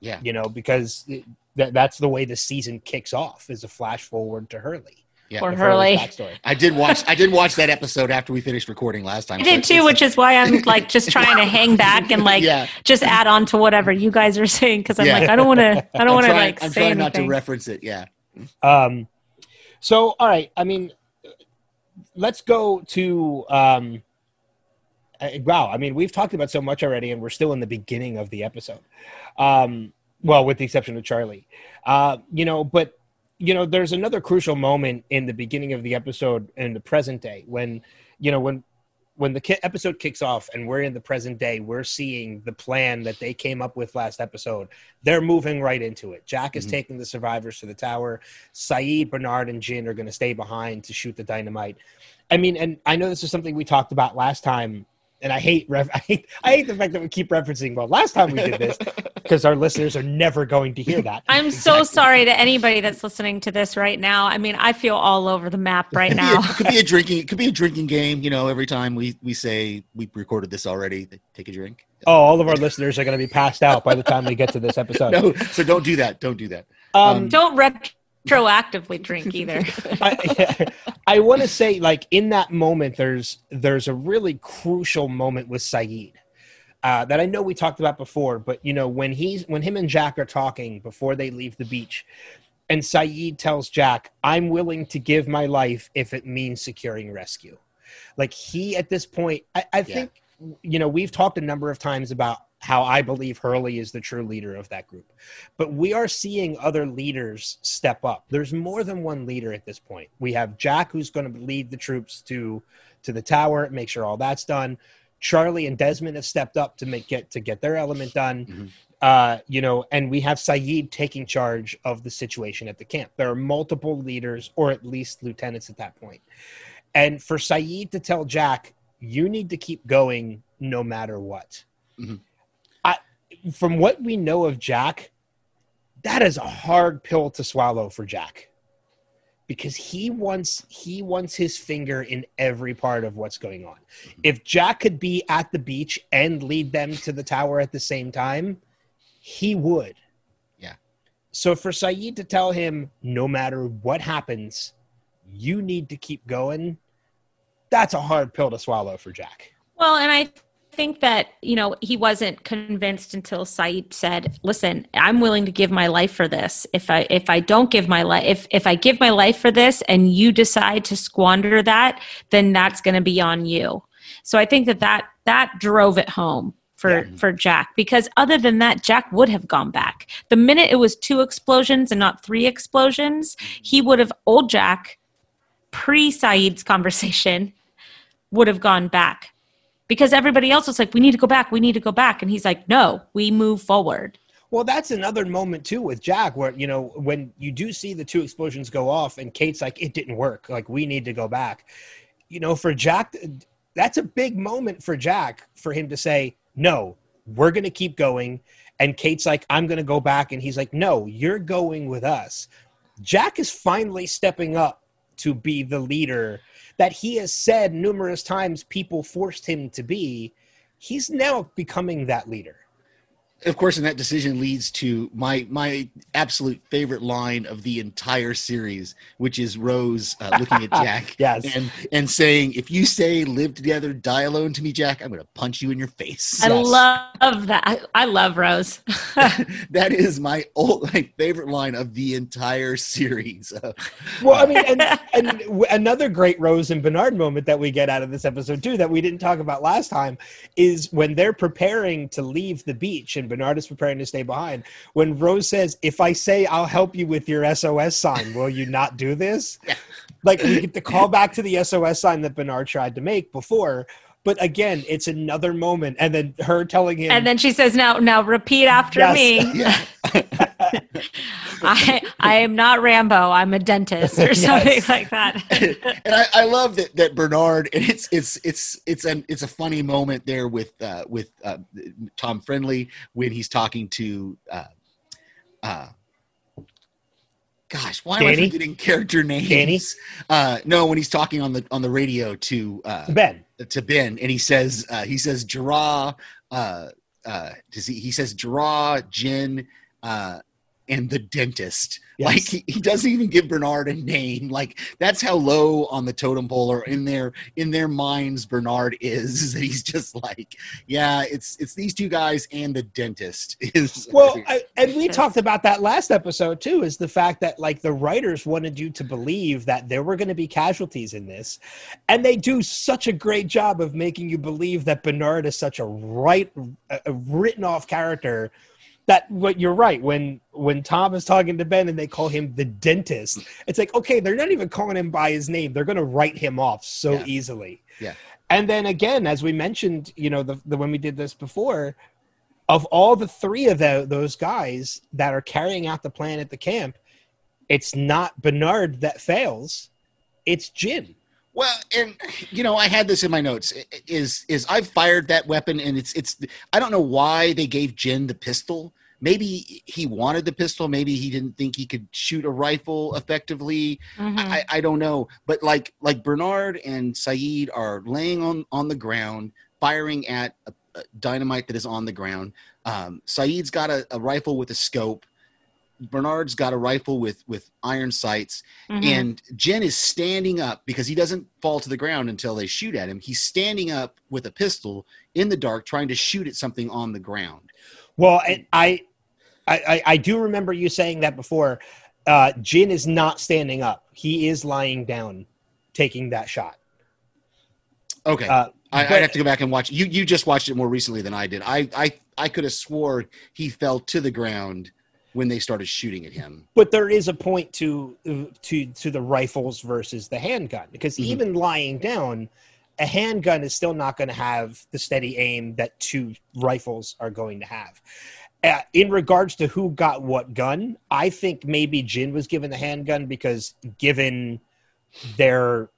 [SPEAKER 7] Yeah.
[SPEAKER 2] You know, because it, that, that's the way the season kicks off is a flash forward to Hurley.
[SPEAKER 7] Yeah.
[SPEAKER 6] Or Hurley.
[SPEAKER 7] I did watch. I did watch that episode after we finished recording last time.
[SPEAKER 6] I
[SPEAKER 7] so
[SPEAKER 6] did
[SPEAKER 7] it's-
[SPEAKER 6] too, which is why I'm like just trying to hang back and like
[SPEAKER 7] yeah.
[SPEAKER 6] just add on to whatever you guys are saying because I'm
[SPEAKER 7] Yeah.
[SPEAKER 6] like I don't want to I don't want to
[SPEAKER 7] trying,
[SPEAKER 6] like
[SPEAKER 7] I'm
[SPEAKER 6] say
[SPEAKER 7] trying not to reference it. Yeah.
[SPEAKER 2] Um, so, all right. I mean, let's go to. Um, wow. I mean, we've talked about so much already, and we're still in the beginning of the episode. Um, well, with the exception of Charlie. Uh, you know, but you know, there's another crucial moment in the beginning of the episode in the present day when you know when when the ki- episode kicks off and we're in the present day we're seeing the plan that they came up with last episode they're moving right into it jack is
[SPEAKER 7] Mhm.
[SPEAKER 2] taking the survivors to the tower sayid bernard and jin are going to stay behind to shoot the dynamite i mean and i know this is something we talked about last time and i hate ref- I hate, I hate the fact that we keep referencing well last time we did this because our listeners are never going to hear that
[SPEAKER 6] I'm so sorry to anybody that's listening to this right now. I mean, I feel all over the map right
[SPEAKER 7] It could be a-
[SPEAKER 6] now.
[SPEAKER 7] it could be a drinking. It could be a drinking game. You know, every time we we say we recorded this already, take a drink.
[SPEAKER 2] oh all of our listeners are going to be passed out by the time we get to this episode
[SPEAKER 7] No, so don't do that. Don't do that.
[SPEAKER 2] um,
[SPEAKER 6] Don't retroactively drink either.
[SPEAKER 2] I, I want to say like in that moment there's there's a really crucial moment with Sayid uh, that I know we talked about before but you know when he's when him and Jack are talking before they leave the beach and Sayid tells Jack I'm willing to give my life if it means securing rescue like he at this point I, I think you know we've talked a number of times about how I believe Hurley is the true leader of that group but we are seeing other leaders step up. There's more than one leader at this point. We have Jack, who's going to lead the troops to to the tower, make sure all that's done. Charlie and Desmond have stepped up to make get to get their element done.
[SPEAKER 7] Mhm.
[SPEAKER 2] Uh, you know, and we have Sayid taking charge of the situation at the camp. There are multiple leaders, or at least lieutenants at that point. And for Sayid to tell Jack, you need to keep going no matter what.
[SPEAKER 7] Mhm.
[SPEAKER 2] I, from what we know of Jack, that is a hard pill to swallow for Jack because he wants he wants his finger in every part of what's going on. Mm-hmm. If Jack could be at the beach and lead them to the tower at the same time, he would.
[SPEAKER 7] Yeah.
[SPEAKER 2] So for Sayid to tell him no matter what happens, you need to keep going, that's a hard pill to swallow for Jack.
[SPEAKER 6] Well, and I think that, you know, he wasn't convinced until Sayid said, "Listen, I'm willing to give my life for this. If I if I don't give my life if if I give my life for this and you decide to squander that, then that's going to be on you." So I think that that that drove it home for
[SPEAKER 2] Yeah.
[SPEAKER 6] for Jack because other than that Jack would have gone back. The minute it was two explosions and not three explosions, mm-hmm. he would have old Jack pre Sayid's conversation would have gone back because everybody else was like, we need to go back, we need to go back. And he's like, no, we move forward.
[SPEAKER 2] Well, that's another moment too with Jack, where you know when you do see the two explosions go off, and Kate's like, "It didn't work. Like we need to go back." You know, for Jack, that's a big moment for Jack for him to say, "No, we're going to keep going." and Kate's like, I'm going to go back. And he's like, No, you're going with us. Jack is finally stepping up to be the leader that he has said numerous times people forced him to be. He's now becoming that leader.
[SPEAKER 7] Of course, and that decision leads to my my absolute favorite line of the entire series, which is Rose uh, looking at Jack
[SPEAKER 2] Yes.
[SPEAKER 7] and and saying, "If you say live together, die alone to me, Jack, I'm going to punch you in your face."
[SPEAKER 6] I
[SPEAKER 2] Yes.
[SPEAKER 6] love that. I, I love Rose.
[SPEAKER 7] that is my old my favorite line of the entire series.
[SPEAKER 2] Well, I mean, and, and w- another great Rose and Bernard moment that we get out of this episode too, that we didn't talk about last time, is when they're preparing to leave the beach and Bernard is preparing to stay behind. When Rose says, "If I say I'll help you with your SOS sign, will you not do this?" Yeah. Like we get the call back to the SOS sign that Bernard tried to make before. But again, it's another moment, and then her telling him,
[SPEAKER 6] and then she says, "Now, now repeat after
[SPEAKER 2] Yes.
[SPEAKER 6] me.
[SPEAKER 7] yeah.
[SPEAKER 6] I, I am not Rambo. I'm a dentist, or something
[SPEAKER 2] Yes.
[SPEAKER 6] like that."
[SPEAKER 7] and I, I love that that Bernard and it's it's it's it's an it's a funny moment there with uh, with uh, Tom Friendly when he's talking to uh, uh, gosh why am I
[SPEAKER 2] Danny?
[SPEAKER 7] forgetting character names?
[SPEAKER 2] Danny?
[SPEAKER 7] Uh, no, when he's talking on the on the radio to uh,
[SPEAKER 2] Ben,
[SPEAKER 7] to Ben and he says uh, he says draw uh, uh, does he he says draw Jin uh, and the dentist.
[SPEAKER 2] Yes.
[SPEAKER 7] Like he, he doesn't even give Bernard a name. Like that's how low on the totem pole or in their in their minds Bernard is. is that he's just like, yeah, it's it's these two guys and the dentist is
[SPEAKER 2] Well, I, and we talked about that last episode too. Is the fact that like the writers wanted you to believe that there were going to be casualties in this, and they do such a great job of making you believe that Bernard is such a right, a, a written off character. That what you're right when when Tom is talking to Ben and they call him the dentist, it's like okay, they're not even calling him by his name. They're going to write him off so
[SPEAKER 7] Yeah.
[SPEAKER 2] easily.
[SPEAKER 7] Yeah.
[SPEAKER 2] And then again, as we mentioned, you know, the, the when we did this before, of all the three of tho- those guys that are carrying out the plan at the camp, it's not Bernard that fails, it's Jin.
[SPEAKER 7] Well, and you know, I had this in my notes. Is is I've fired that weapon, and it's it's. I don't know why they gave Jin the pistol. Maybe he wanted the pistol. Maybe he didn't think he could shoot a rifle effectively.
[SPEAKER 6] Mhm.
[SPEAKER 7] I, I don't know. But like like Bernard and Sayid are laying on on the ground, firing at a, a dynamite that is on the ground. Um, Sayid's got a, a rifle with a scope. Bernard's got a rifle with with iron sights
[SPEAKER 6] Mhm.
[SPEAKER 7] and Jin is standing up because he doesn't fall to the ground until they shoot at him. He's standing up with a pistol in the dark, trying to shoot at something on the ground.
[SPEAKER 2] Well, I, I, I, I do remember you saying that before. Uh, Jin is not standing up; he is lying down, taking that shot.
[SPEAKER 7] Okay,
[SPEAKER 2] Uh,
[SPEAKER 7] I,
[SPEAKER 2] but-
[SPEAKER 7] I'd have to go back and watch. You you just watched it more recently than I did. I I I could have swore he fell to the ground when they started shooting at him.
[SPEAKER 2] but there is a point to to to the rifles versus the handgun because
[SPEAKER 7] Mhm.
[SPEAKER 2] even lying down a handgun is still not going to have the steady aim that two rifles are going to have uh, in regards to who got what gun i think maybe jin was given the handgun because given their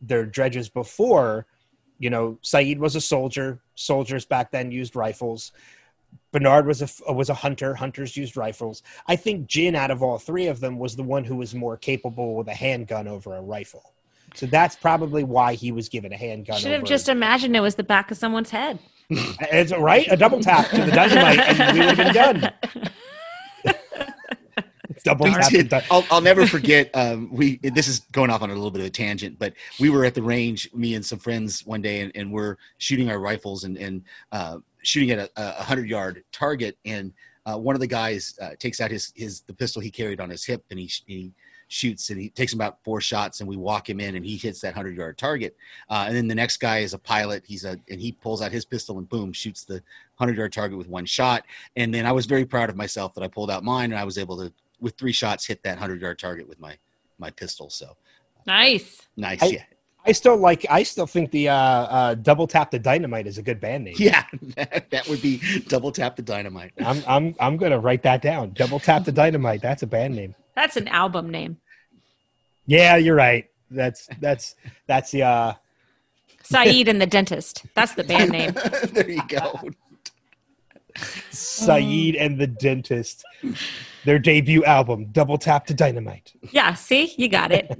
[SPEAKER 2] their dredges before you know sayid was a soldier soldiers back then used rifles Bernard was a was a hunter. Hunters used rifles. I think Jin, out of all three of them, was the one who was more capable with a handgun over a rifle. So that's probably why he was given a handgun.
[SPEAKER 6] Should have
[SPEAKER 2] over-
[SPEAKER 6] just imagined it was the back of someone's head.
[SPEAKER 2] it's right a double tap to the dynamite, and we would have been done. Double tap. to
[SPEAKER 7] did.
[SPEAKER 2] dy-
[SPEAKER 7] I'll, I'll never forget. Um, we this is going off on a little bit of a tangent, but we were at the range, me and some friends one day, and, and we're shooting our rifles and and uh, shooting at a, a hundred yard target, and uh, one of the guys uh, takes out his his the pistol he carried on his hip, and he he shoots and he takes about four shots, and we walk him in, and he hits that hundred yard target, uh, and then the next guy is a pilot, he's a and he pulls out his pistol and boom shoots the hundred yard target with one shot, and then I was very proud of myself that I pulled out mine and I was able to with three shots hit that 100 yard target with my my pistol. So
[SPEAKER 6] nice.
[SPEAKER 7] nice
[SPEAKER 2] I-
[SPEAKER 7] yeah
[SPEAKER 2] I still like. I still think the uh, uh, double tap the dynamite is a good band name.
[SPEAKER 7] yeah that, that would be double tap the dynamite
[SPEAKER 2] I'm I'm I'm gonna write that down. Double tap the dynamite. That's a band name.
[SPEAKER 6] That's an album name.
[SPEAKER 2] Yeah, you're right. That's that's that's the uh
[SPEAKER 6] Sayid and the Dentist. That's the band name.
[SPEAKER 7] there you go
[SPEAKER 2] Sayid and the Dentist, their debut album, Double Tap to Dynamite.
[SPEAKER 6] Yeah, see, you got it.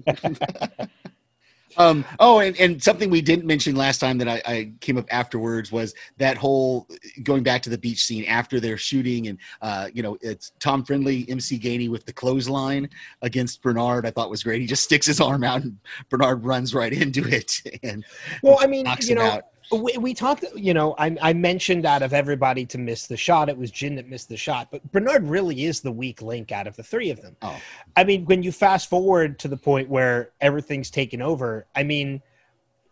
[SPEAKER 7] Um, oh, and, and something we didn't mention last time that I, I came up afterwards was that whole going back to the beach scene after they're shooting, and uh, you know it's Tom Friendly, MC Gainey with the clothesline against Bernard. I thought was great. He just sticks his arm out, and Bernard runs right into it, and
[SPEAKER 2] Well, I mean,
[SPEAKER 7] knocks
[SPEAKER 2] you
[SPEAKER 7] him
[SPEAKER 2] know,
[SPEAKER 7] out.
[SPEAKER 2] We, we talked, you know, I, I mentioned out of everybody to miss the shot, it was Jin that missed the shot, but Bernard really is the weak link out of the three of them.
[SPEAKER 7] Oh.
[SPEAKER 2] I mean, when you fast forward to the point where everything's taken over, I mean,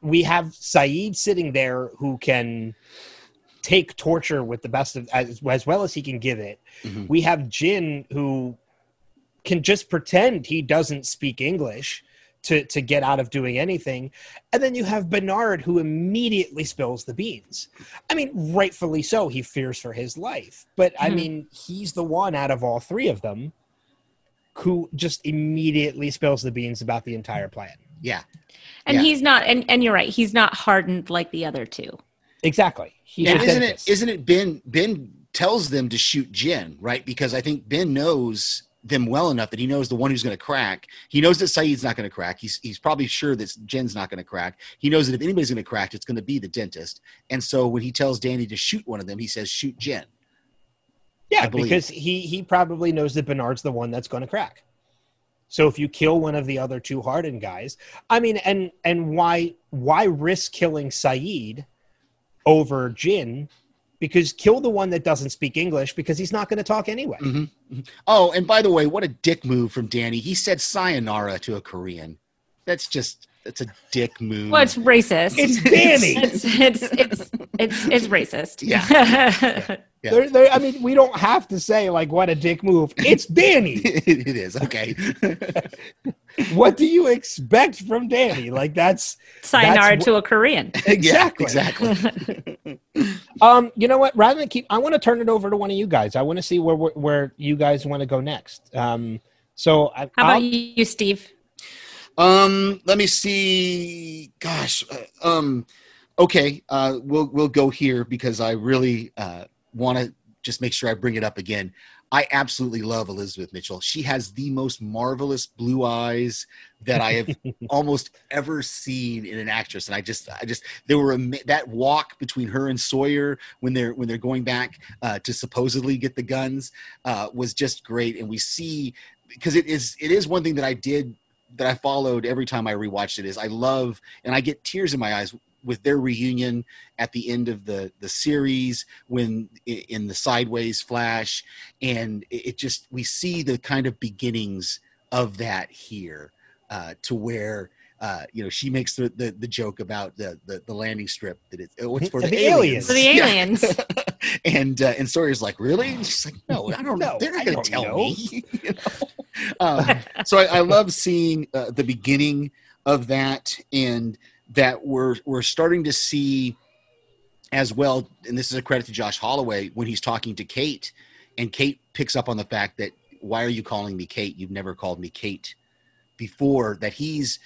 [SPEAKER 2] we have Sayid sitting there who can take torture with the best of as, as well as he can give it.
[SPEAKER 7] Mhm.
[SPEAKER 2] We have Jin who can just pretend he doesn't speak English to to get out of doing anything. And then you have Bernard who immediately spills the beans. I mean, rightfully so, he fears for his life. But I
[SPEAKER 6] Mhm.
[SPEAKER 2] mean, he's the one out of all three of them who just immediately spills the beans about the entire plan.
[SPEAKER 7] yeah,
[SPEAKER 6] And
[SPEAKER 7] Yeah.
[SPEAKER 6] he's not and, and you're right, he's not hardened like the other two.
[SPEAKER 2] Exactly. He's
[SPEAKER 7] and isn't
[SPEAKER 2] dentist.
[SPEAKER 7] it isn't it Ben Ben tells them to shoot Jin right because I think Ben knows them well enough that he knows the one who's going to crack. He knows that Sayid's not going to crack. He's he's probably sure that Jin's not going to crack. He knows that if anybody's going to crack, it's going to be the dentist. And so when he tells Danny to shoot one of them, he says shoot Jin.
[SPEAKER 2] Yeah, because he he probably knows that Bernard's the one that's going to crack. So if you kill one of the other two hardened guys, I mean, and and why why risk killing Sayid over Jin? Because kill the one that doesn't speak English because he's not going to talk anyway.
[SPEAKER 7] Mhm. Oh, and by the way, what a dick move from Danny. He said sayonara to a Korean. That's just that's a dick move.
[SPEAKER 6] Well, it's racist.
[SPEAKER 2] It's Danny.
[SPEAKER 6] it's, it's it's it's it's racist.
[SPEAKER 7] Yeah. Yeah.
[SPEAKER 2] There, there, I mean, we don't have to say like what a dick move. It's Danny.
[SPEAKER 7] it is okay.
[SPEAKER 2] what do you expect from Danny? Like that's
[SPEAKER 6] Sayonara
[SPEAKER 2] That's
[SPEAKER 6] to a Korean.
[SPEAKER 2] exactly
[SPEAKER 7] Yeah, exactly.
[SPEAKER 2] Um, you know what? Rather than keep, I want to turn it over to one of you guys. I want to see where where, where you guys want to go next. Um, so I,
[SPEAKER 6] How about
[SPEAKER 2] I'll-
[SPEAKER 6] you, Steve?
[SPEAKER 7] Um, let me see. Gosh, uh, um, okay. Uh, we'll we'll go here because I really uh, want to just make sure I bring it up again. I absolutely love Elizabeth Mitchell. She has the most marvelous blue eyes that I have almost ever seen in an actress, and I just, I just, there were that walk between her and Sawyer when they're when they're going back uh, to supposedly get the guns uh, was just great, and we see because it is it is one thing that I did that I followed every time I rewatched it is I love and I get tears in my eyes with their reunion at the end of the the series when in the sideways flash and it it just we see the kind of beginnings of that here uh, to where uh, you know she makes the, the the joke about the the, the landing strip that it's oh, it's for the,
[SPEAKER 2] The
[SPEAKER 7] aliens,
[SPEAKER 2] aliens.
[SPEAKER 6] For the
[SPEAKER 7] Yeah.
[SPEAKER 6] aliens.
[SPEAKER 7] and uh, and Sawyer's like, really? And she's like, no, I don't know. They're not going to tell
[SPEAKER 2] know.
[SPEAKER 7] me. you know? um, so I, I love seeing uh, the beginning of that, and that we're we're starting to see as well. And this is a credit to Josh Holloway when he's talking to Kate, and Kate picks up on the fact that why are you calling me Kate? You've never called me Kate before. That he's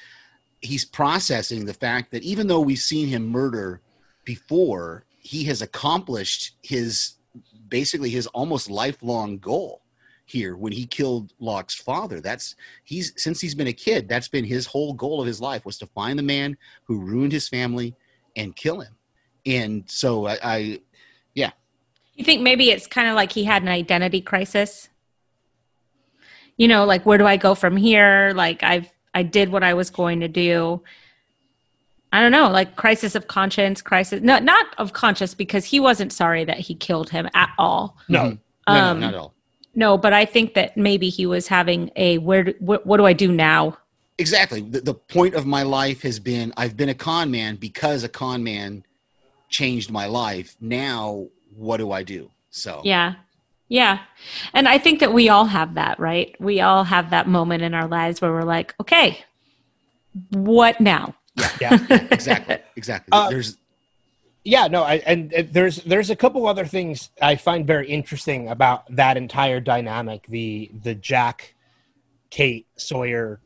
[SPEAKER 7] he's processing the fact that even though we've seen him murder before, he has accomplished his basically his almost lifelong goal here when he killed Locke's father. That's he's since he's been a kid, that's been his whole goal of his life was to find the man who ruined his family and kill him. And so I, I yeah.
[SPEAKER 6] You think maybe it's kind of like he had an identity crisis? You know, like where do I go from here? Like I've I did what I was going to do. I don't know, like crisis of conscience, crisis no not of conscience because he wasn't sorry that he killed him at all.
[SPEAKER 2] no,
[SPEAKER 7] Mhm. no, no,
[SPEAKER 6] Um,
[SPEAKER 7] not at all.
[SPEAKER 6] No, but I think that maybe he was having a where do, what, what do I do now?
[SPEAKER 7] Exactly. The, the point of my life has been I've been a con man because a con man changed my life. Now, what do I do? So,
[SPEAKER 6] Yeah. Yeah. And I think that we all have that, right? We all have that moment in our lives where we're like, okay, what now?
[SPEAKER 2] yeah.
[SPEAKER 7] exactly. Exactly.
[SPEAKER 2] Uh,
[SPEAKER 7] There's,
[SPEAKER 2] yeah no I, and uh, there's there's a couple other things i find very interesting about that entire dynamic the the jack kate sawyer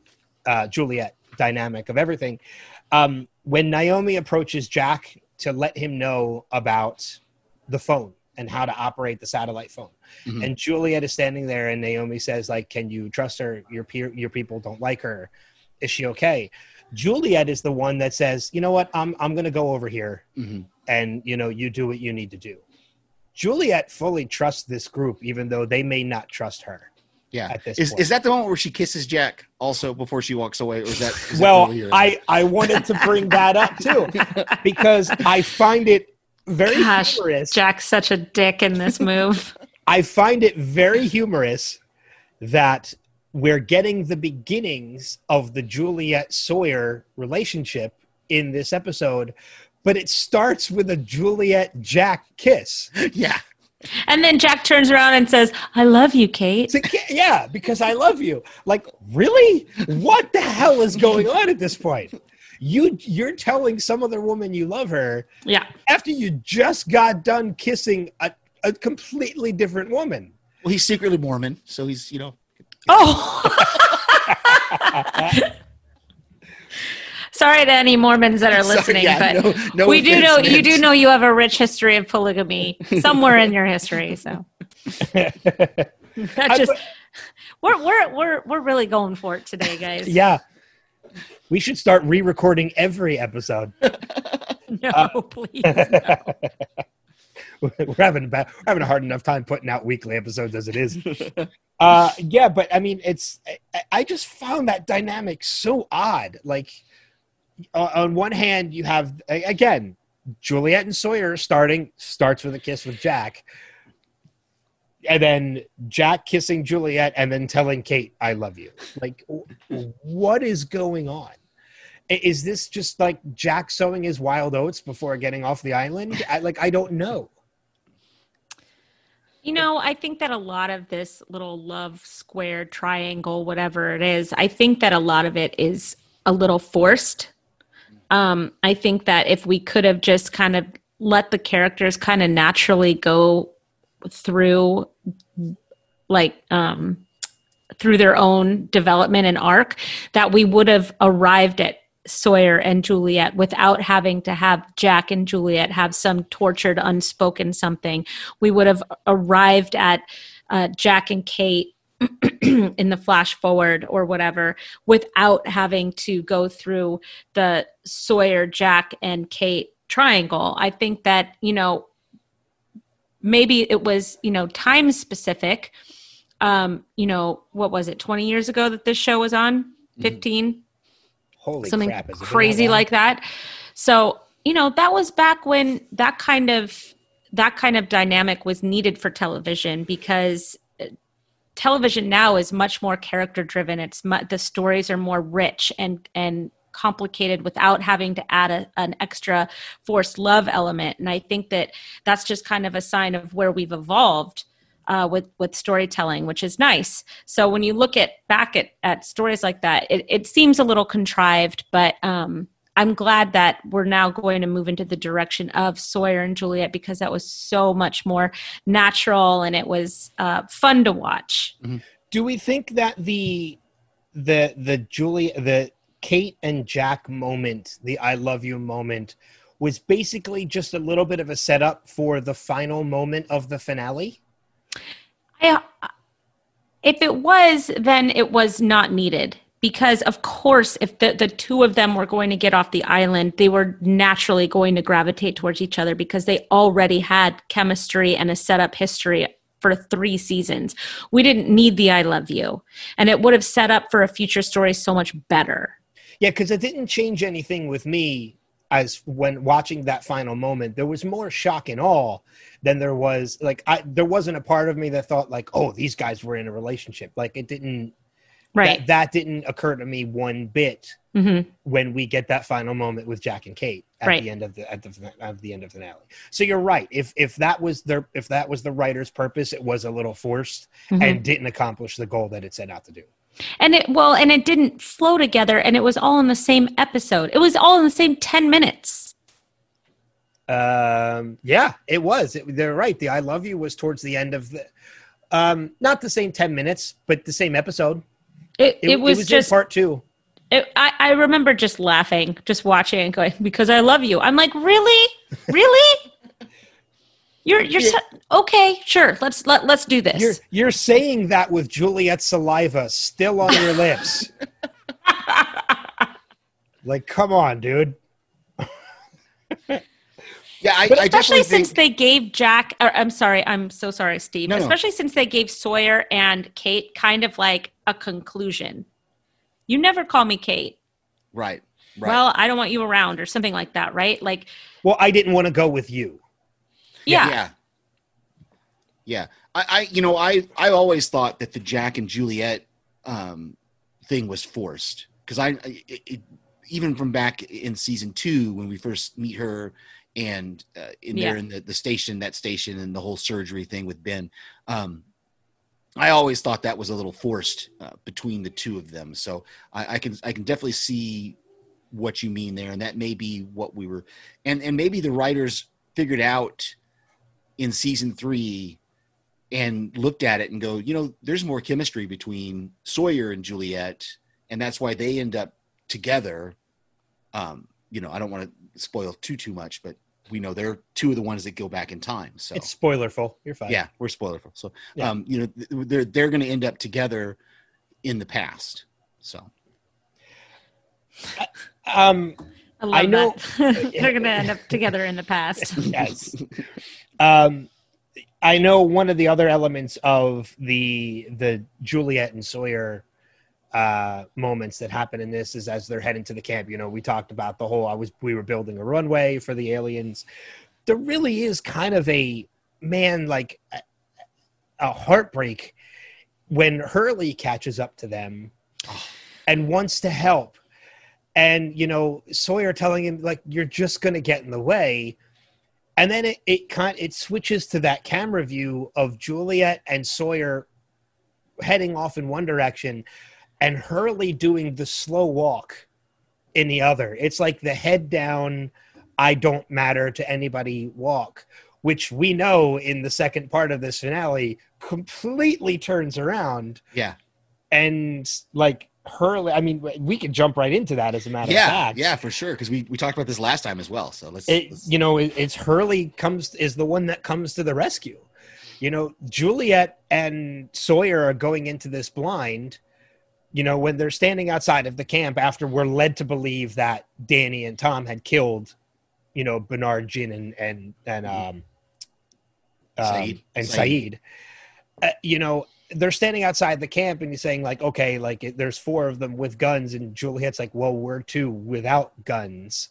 [SPEAKER 2] uh, juliet dynamic of everything um, when naomi approaches jack to let him know about the phone and how to operate the satellite phone.
[SPEAKER 7] Mhm.
[SPEAKER 2] And Juliet is standing there, and Naomi says, "Like, can you trust her? Your peer, your people don't like her. Is she okay?" Juliet is the one that says, "You know what? I'm I'm going to go over here,
[SPEAKER 7] Mhm.
[SPEAKER 2] And you know, you do what you need to do." Juliet fully trusts this group, even though they may not trust her.
[SPEAKER 7] Yeah.
[SPEAKER 2] At this
[SPEAKER 7] Is,
[SPEAKER 2] point.
[SPEAKER 7] is that the moment where she kisses Jack also before she walks away? Or is that, is that
[SPEAKER 2] well
[SPEAKER 7] earlier?
[SPEAKER 2] i i wanted to bring that up too because i find it very
[SPEAKER 6] Gosh,
[SPEAKER 2] humorous
[SPEAKER 6] Jack's such a dick in this move.
[SPEAKER 2] i find it very humorous that we're getting the beginnings of the juliet sawyer relationship in this episode but it starts with a juliet jack kiss
[SPEAKER 7] yeah.
[SPEAKER 6] and then Jack turns around and says, "I love you, Kate."
[SPEAKER 2] It's like, yeah because i love you like really what the hell is going on at this point you you're telling some other woman you love her
[SPEAKER 6] Yeah.
[SPEAKER 2] after you just got done kissing a, a completely different woman.
[SPEAKER 7] Well, he's secretly Mormon, so he's you know.
[SPEAKER 6] Oh. Sorry to any Mormons that are
[SPEAKER 7] Sorry,
[SPEAKER 6] listening,
[SPEAKER 7] yeah,
[SPEAKER 6] but
[SPEAKER 7] no- no
[SPEAKER 6] we do
[SPEAKER 7] offense
[SPEAKER 6] know you do know you have a rich history of polygamy somewhere in your history. So that
[SPEAKER 2] I-
[SPEAKER 6] just we're we're we're we're really going for it today, guys.
[SPEAKER 2] yeah. We should start re-recording every episode.
[SPEAKER 6] No, please. No.
[SPEAKER 2] we're having a bad, we're having a hard enough time putting out weekly episodes as it is. uh, yeah, but I mean, it's I, I just found that dynamic so odd. Like, uh, Uh, on one hand, you have again Juliet and Sawyer starting starts with a kiss with Jack, and then Jack kissing Juliet, and then telling Kate, "I love you." Like, what is going on? Is this just like Jack sowing his wild oats before getting off the island? I, like, I don't know.
[SPEAKER 6] You know, I think that a lot of this little love square triangle, whatever it is, I think that a lot of it is a little forced. Um, I think that if we could have just kind of let the characters kind of naturally go through like um through their own development and arc that we would have arrived at Sawyer and Juliet without having to have Jack and Juliet have some tortured unspoken something. We would have arrived at uh, Jack and Kate in the flash forward or whatever without having to go through the Sawyer, Jack, and Kate triangle. I think that, you know, maybe it was, you know, time specific. Um, you know, what was it, 20 years ago that this show was on? 15?
[SPEAKER 2] Holy
[SPEAKER 6] something
[SPEAKER 2] crap! it that
[SPEAKER 6] crazy like that. So, you know, that was back when that kind of that kind of dynamic was needed for television because television now is much more character driven. It's mu- the stories are more rich and and complicated without having to add a, an extra forced love element. And I think that that's just kind of a sign of where we've evolved uh, with with storytelling, which is nice. So when you look at back at, at stories like that, it, it seems a little contrived, but um, I'm glad that we're now going to move into the direction of Sawyer and Juliet because that was so much more natural and it was uh, fun to watch.
[SPEAKER 2] Do we think that the the the Julie the Kate and Jack moment, the I love you moment, was basically just a little bit of a setup for the final moment of the finale?
[SPEAKER 6] I, if it was, then it was not needed because, of course, if the, the two of them were going to get off the island, they were naturally going to gravitate towards each other because they already had chemistry and a setup history for three seasons. We didn't need the I love you, and it would have set up for a future story so much better.
[SPEAKER 2] Yeah, because it didn't change anything with me as when watching that final moment. There was more shock and awe than there was like I there wasn't a part of me that thought like, oh, these guys were in a relationship. Like it didn't
[SPEAKER 6] Right.
[SPEAKER 2] that, that didn't occur to me one bit
[SPEAKER 6] hmm
[SPEAKER 2] when we get that final moment with Jack and Kate at
[SPEAKER 6] Right.
[SPEAKER 2] the end of the at the at the end of the finale. So you're right. If if that was their if that was the writer's purpose, it was a little forced
[SPEAKER 6] Mhm.
[SPEAKER 2] and didn't accomplish the goal that it set out to do.
[SPEAKER 6] And it well, and it didn't flow together, and it was all in the same episode. It was all in the same ten minutes.
[SPEAKER 2] Um, yeah, it was. It, they're right. The I love you was towards the end of the, um, not the same ten minutes, but the same episode.
[SPEAKER 6] It, it, was,
[SPEAKER 2] in
[SPEAKER 6] just
[SPEAKER 2] part two.
[SPEAKER 6] it, I, I remember just laughing, just watching and going, because I love you. I'm like, really? Really? You're you're so, okay. Sure. Let's let let's do this.
[SPEAKER 2] You're you're saying that with Juliet's saliva still on your lips. like, come on, dude.
[SPEAKER 7] Yeah, I,
[SPEAKER 6] But especially
[SPEAKER 7] definitely
[SPEAKER 6] since
[SPEAKER 7] think,
[SPEAKER 6] they gave Jack, or I'm sorry, I'm so sorry, Steve.
[SPEAKER 7] No, no.
[SPEAKER 6] especially since they gave Sawyer and Kate kind of like a conclusion. You never call me Kate.
[SPEAKER 7] right, right.
[SPEAKER 6] Well, I don't want you around, or something like that, right? Like,
[SPEAKER 2] Well, I didn't want to go with you.
[SPEAKER 6] yeah,
[SPEAKER 7] yeah yeah I, I you know i i always thought that the jack and juliet um thing was forced because i I- it, it, even from back in season two when we first meet her and uh, in there in the, the station that station and the whole surgery thing with ben um i always thought that was a little forced uh, between the two of them so I, I can i can definitely see what you mean there and that may be what we were and and maybe the writers figured out in season three and looked at it and go, you know, there's more chemistry between Sawyer and Juliet, and that's why they end up together. Um, you know, I don't want to spoil too too much, but we know they're two of the ones that go back in time. So
[SPEAKER 2] It's spoilerful. You're fine.
[SPEAKER 7] yeah, we're spoilerful. So
[SPEAKER 2] Yeah.
[SPEAKER 7] um, you know, they're they're going to end up together in the past. So
[SPEAKER 2] Um.
[SPEAKER 6] I, love
[SPEAKER 2] I know-
[SPEAKER 6] that. they're gonna end up together in the past.
[SPEAKER 2] Yes. um. I know one of the other elements of the the Juliet and Sawyer uh moments that happen in this is as they're heading to the camp. You know we talked about the whole i was we were building a runway for the aliens. There really is kind of a man like a, a heartbreak when hurley catches up to them and wants to help. And you know sawyer telling him like you're just gonna get in the way. And then it, it kind it switches to that camera view of juliet and sawyer heading off in one direction and hurley doing the slow walk in the other it's like the head down i don't matter to anybody walk which we know in the second part of this finale completely turns around
[SPEAKER 7] yeah,
[SPEAKER 2] and like Hurley. I mean, we could jump right into that as a matter of
[SPEAKER 7] yeah,
[SPEAKER 2] fact.
[SPEAKER 7] yeah, for sure. Because we we talked about this last time as well. So let's,
[SPEAKER 2] It,
[SPEAKER 7] let's
[SPEAKER 2] you know, it, it's Hurley comes is the one that comes to the rescue. You know, Juliet and Sawyer are going into this blind. You know, when they're standing outside of the camp after we're led to believe that Danny and Tom had killed, you know, Bernard, Jin, and and and um, um,
[SPEAKER 7] Sayid.
[SPEAKER 2] and
[SPEAKER 7] Sayid.
[SPEAKER 2] Sayid. Uh, you know, they're standing outside the camp and he's saying like, okay, like it, there's four of them with guns, and Juliet's like, well, we're two without guns,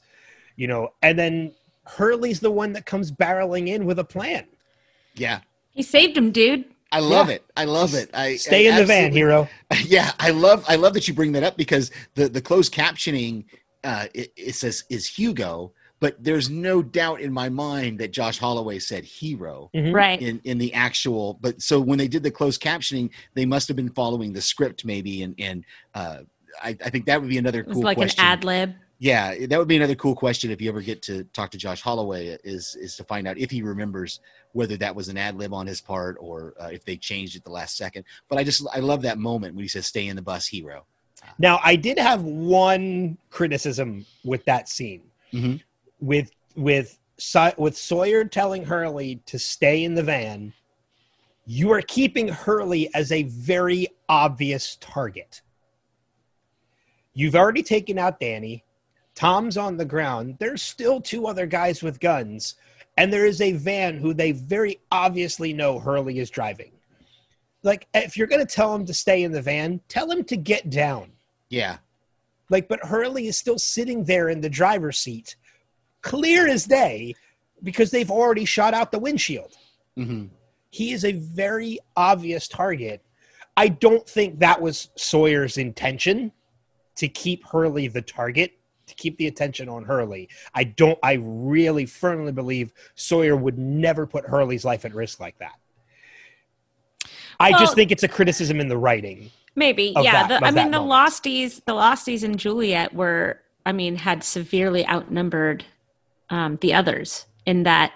[SPEAKER 2] you know, and then Hurley's the one that comes barreling in with a plan.
[SPEAKER 7] yeah.
[SPEAKER 6] he saved him, dude.
[SPEAKER 7] I love
[SPEAKER 2] Yeah.
[SPEAKER 7] it. I love it. I
[SPEAKER 2] Stay
[SPEAKER 7] I
[SPEAKER 2] in the van, hero.
[SPEAKER 7] yeah i love i love that you bring that up because the the closed captioning uh it, it says is hugo but there's no doubt in my mind that josh holloway said hero
[SPEAKER 2] Mhm.
[SPEAKER 6] Right.
[SPEAKER 7] in in the actual but so when they did the closed captioning they must have been following the script maybe and and uh I, I think that would be another
[SPEAKER 6] It was
[SPEAKER 7] cool
[SPEAKER 6] like
[SPEAKER 7] question.
[SPEAKER 6] an ad lib.
[SPEAKER 7] Yeah, that would be another cool question if you ever get to talk to Josh Holloway is is to find out if he remembers whether that was an ad lib on his part or uh, if they changed it the last second. But I just I love that moment when he says "Stay in the bus, hero."
[SPEAKER 2] Now, I did have one criticism with that scene,
[SPEAKER 7] Mhm.
[SPEAKER 2] with with with Sawyer telling Hurley to stay in the van. You are keeping Hurley as a very obvious target. You've already taken out Danny. Tom's on the ground. There's still two other guys with guns, and there is a van who they very obviously know Hurley is driving. Like, if you're going to tell him to stay in the van, tell him to get down.
[SPEAKER 7] Yeah,
[SPEAKER 2] Like, but Hurley is still sitting there in the driver's seat, clear as day, because they've already shot out the windshield.
[SPEAKER 7] hmm
[SPEAKER 2] He is a very obvious target. I don't think that was Sawyer's intention to keep Hurley the target, to keep the attention on Hurley. I don't, I really firmly believe Sawyer would never put Hurley's life at risk like that. I
[SPEAKER 6] Well-
[SPEAKER 2] just think it's a criticism in the writing.
[SPEAKER 6] Maybe, yeah.
[SPEAKER 2] that-
[SPEAKER 6] the, I mean, the
[SPEAKER 2] moment.
[SPEAKER 6] Losties, the Losties and Juliet were, I mean, had severely outnumbered um, the others in that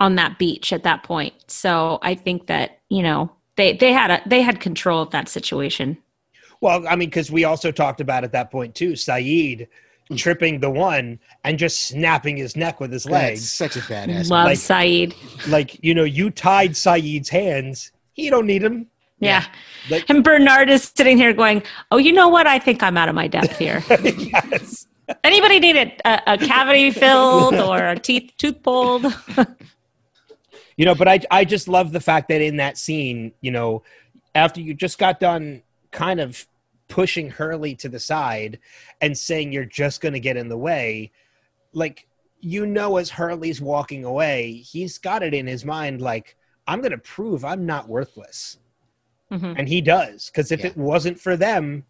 [SPEAKER 6] on that beach at that point. So I think that you know they they had a they had control of that situation.
[SPEAKER 2] Well, I mean, because we also talked about at that point too. Sayid Mm-hmm. tripping the one and just snapping his neck with his
[SPEAKER 7] That's
[SPEAKER 2] legs.
[SPEAKER 7] such a badass.
[SPEAKER 6] Love
[SPEAKER 2] like-
[SPEAKER 6] Sayid.
[SPEAKER 2] Like, you know, you tied Sayid's hands. He don't need him.
[SPEAKER 6] Yeah.
[SPEAKER 2] Like-
[SPEAKER 6] and Bernard is sitting here going, Oh, you know what? I think I'm out of my depth here.
[SPEAKER 2] yes.
[SPEAKER 6] Anybody need a, a, a cavity filled or a teeth tooth pulled?
[SPEAKER 2] You know, but I I just love the fact that in that scene, you know, after you just got done kind of pushing Hurley to the side and saying you're just going to get in the way, like you know as Hurley's walking away, he's got it in his mind like I'm going to prove I'm not worthless.
[SPEAKER 6] Mhm.
[SPEAKER 2] And he does cuz if
[SPEAKER 7] Yeah.
[SPEAKER 2] it wasn't for them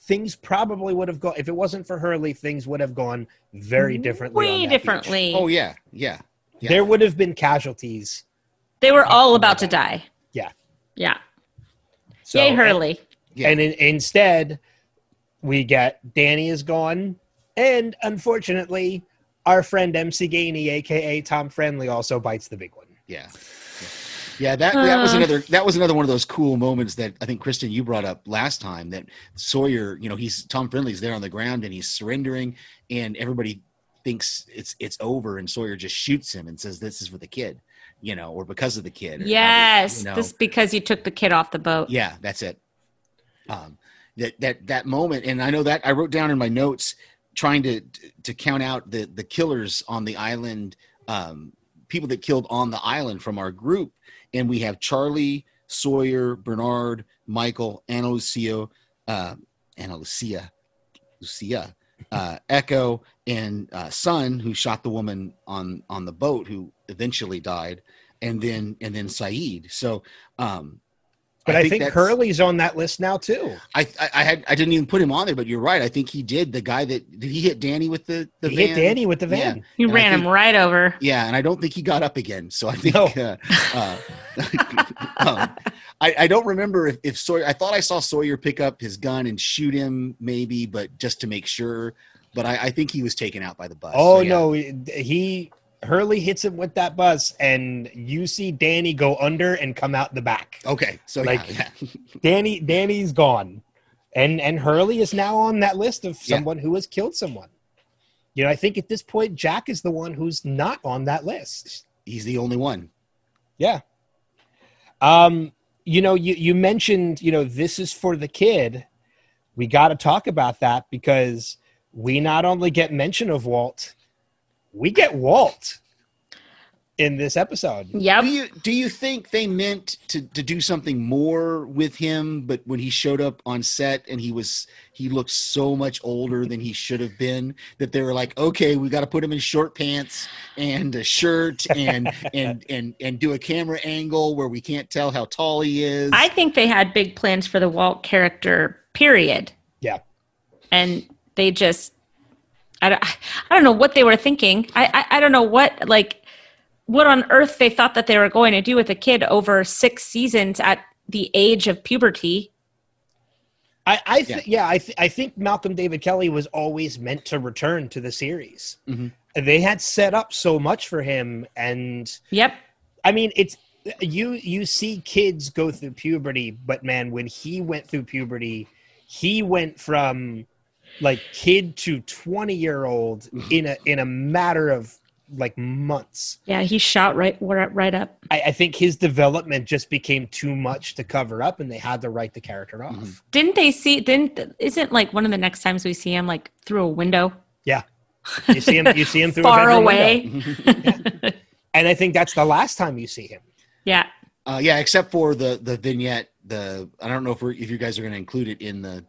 [SPEAKER 2] things probably would have gone if it wasn't for Hurley things would have gone very differently
[SPEAKER 6] Way
[SPEAKER 2] that beach.
[SPEAKER 6] differently.
[SPEAKER 7] Oh yeah, yeah. Yeah.
[SPEAKER 2] There would have been casualties.
[SPEAKER 6] They were all about to die.
[SPEAKER 2] Yeah.
[SPEAKER 6] Yeah.
[SPEAKER 2] So,
[SPEAKER 6] Yay, Hurley.
[SPEAKER 7] Yeah.
[SPEAKER 2] And in, instead, we get Danny is gone, and unfortunately, our friend MC Gainey, aka Tom Friendly, also bites the big one.
[SPEAKER 7] Yeah. Yeah. Yeah, that that was
[SPEAKER 6] Uh.
[SPEAKER 7] another that was another one of those cool moments that I think Kristen you brought up last time that Sawyer, you know, he's Tom Friendly's there on the ground and he's surrendering and everybody thinks it's it's over and Sawyer just shoots him and says this is for the kid, you know, or because of the kid. or
[SPEAKER 6] Yes.
[SPEAKER 7] you know.
[SPEAKER 6] This because you took the kid off the boat.
[SPEAKER 7] Yeah, that's it. Um, that that that moment, and I know that I wrote down in my notes trying to to count out the the killers on the island, um, people that killed on the island from our group, and we have Charlie, Sawyer, Bernard, Michael, Ana Lucia, uh, Ana Lucia, Lucia, uh, Eko, and uh, Sun, who shot the woman on on the boat, who eventually died, and then and then Sayid. So. Um,
[SPEAKER 2] But I, think,
[SPEAKER 7] that's-
[SPEAKER 2] Hurley's on that list now too.
[SPEAKER 7] I, I I had I didn't even put him on there, but you're right. I think he did. The guy that did he hit Danny with the the
[SPEAKER 2] he
[SPEAKER 7] van?
[SPEAKER 2] hit Danny with the van.
[SPEAKER 6] You
[SPEAKER 7] And
[SPEAKER 6] ran
[SPEAKER 7] think-
[SPEAKER 6] him right over.
[SPEAKER 7] Yeah, and I don't think he got up again. So I think
[SPEAKER 2] No.
[SPEAKER 7] uh, uh, um, I, I don't remember if, if Sawyer. I thought I saw Sawyer pick up his gun and shoot him, maybe, but just to make sure. But I, I think he was taken out by the bus.
[SPEAKER 2] Oh
[SPEAKER 7] So, yeah.
[SPEAKER 2] no, he Hurley hits him with that bus, and you see Danny go under and come out the back.
[SPEAKER 7] Okay, so
[SPEAKER 2] Like-
[SPEAKER 7] yeah, yeah.
[SPEAKER 2] Danny Danny's gone, and and Hurley is now on that list of
[SPEAKER 7] Yeah.
[SPEAKER 2] someone who has killed someone. You know, I think at this point Jack is the one who's not on that list.
[SPEAKER 7] he's the only one.
[SPEAKER 2] Yeah. Um, you know, you you mentioned, you know, this is for the kid. We got to talk about that because we not only get mention of Walt, we get Walt in this episode.
[SPEAKER 6] Yeah.
[SPEAKER 7] Do you do you think they meant to to do something more with him? But when he showed up on set and he was he looked so much older than he should have been, that they were like, okay, we got to put him in short pants and a shirt and and and and do a camera angle where we can't tell how tall he is.
[SPEAKER 6] I think they had big plans for the Walt character, period.
[SPEAKER 2] Yeah.
[SPEAKER 6] And they just, I don't, I don't know what they were thinking. I, I, I don't know what, like, what on earth they thought that they were going to do with a kid over six seasons at the age of puberty.
[SPEAKER 2] I, I th- yeah, I, th- I think Malcolm David Kelley was always meant to return to the series.
[SPEAKER 7] Mhm.
[SPEAKER 2] They had set up so much for him, and
[SPEAKER 6] Yep.
[SPEAKER 2] I mean, it's you you see kids go through puberty, but man, when he went through puberty, he went from like kid to 20 year old in a in a matter of like months.
[SPEAKER 6] Yeah, he shot right right up.
[SPEAKER 2] I, I think his development just became too much to cover up, and they had to write the character off.
[SPEAKER 7] Mhm.
[SPEAKER 6] Didn't they see? Didn't isn't like one of the next times we see him like through a window Yeah,
[SPEAKER 2] You see him, you see him through a
[SPEAKER 6] far
[SPEAKER 2] bedroom
[SPEAKER 6] away?
[SPEAKER 2] window. and I think that's the last time you see him.
[SPEAKER 6] yeah,
[SPEAKER 7] Uh, yeah, except for the the vignette. The I don't know if we're, if you guys are going to include it in the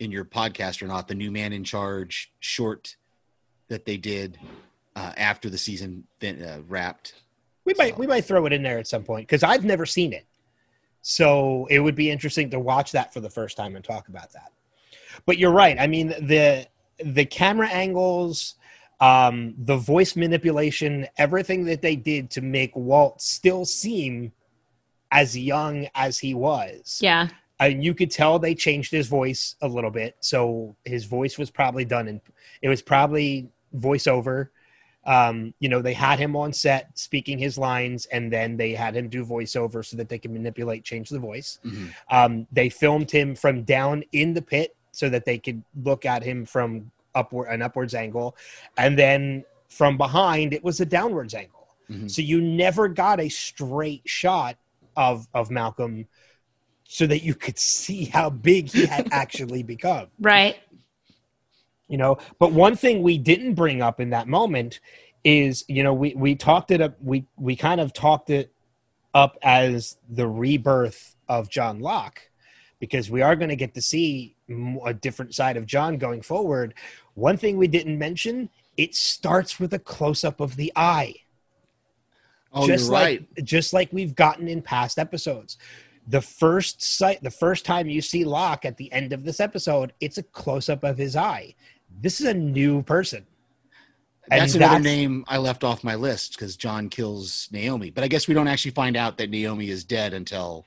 [SPEAKER 7] in your podcast or not. The new man in charge short that they did uh, after the season then, uh, wrapped.
[SPEAKER 2] We might we might throw it in there at some point because I've never seen it, so it would be interesting to watch that for the first time and talk about that. But you're right. I mean the the camera angles, um, the voice manipulation, everything that they did to make Walt still seem as young as he was.
[SPEAKER 6] yeah.
[SPEAKER 2] And you could tell they changed his voice a little bit. So his voice was probably done and it was probably voiceover. Um, you know, they had him on set speaking his lines, and then they had him do voiceover so that they could manipulate, change the voice.
[SPEAKER 7] Mhm.
[SPEAKER 2] Um, they filmed him from down in the pit so that they could look at him from upward an upwards angle, and then from behind it was a downwards angle.
[SPEAKER 7] Mhm.
[SPEAKER 2] So you never got a straight shot of of Malcolm, so that you could see how big he had actually become
[SPEAKER 6] Right.
[SPEAKER 2] you know but one thing we didn't bring up in that moment is you know we we talked it up we we kind of talked it up as the rebirth of john locke because we are going to get to see a different side of john going forward one thing we didn't mention it starts with a close-up of the eye
[SPEAKER 7] Oh,
[SPEAKER 2] just
[SPEAKER 7] you're right.
[SPEAKER 2] like just like we've gotten in past episodes. The first sight, the first time you see Locke at the end of this episode, it's a close up of his eye. This is a new person. and
[SPEAKER 7] That's another
[SPEAKER 2] that's-
[SPEAKER 7] name I left off my list because John kills Naomi. But I guess we don't actually find out that Naomi is dead until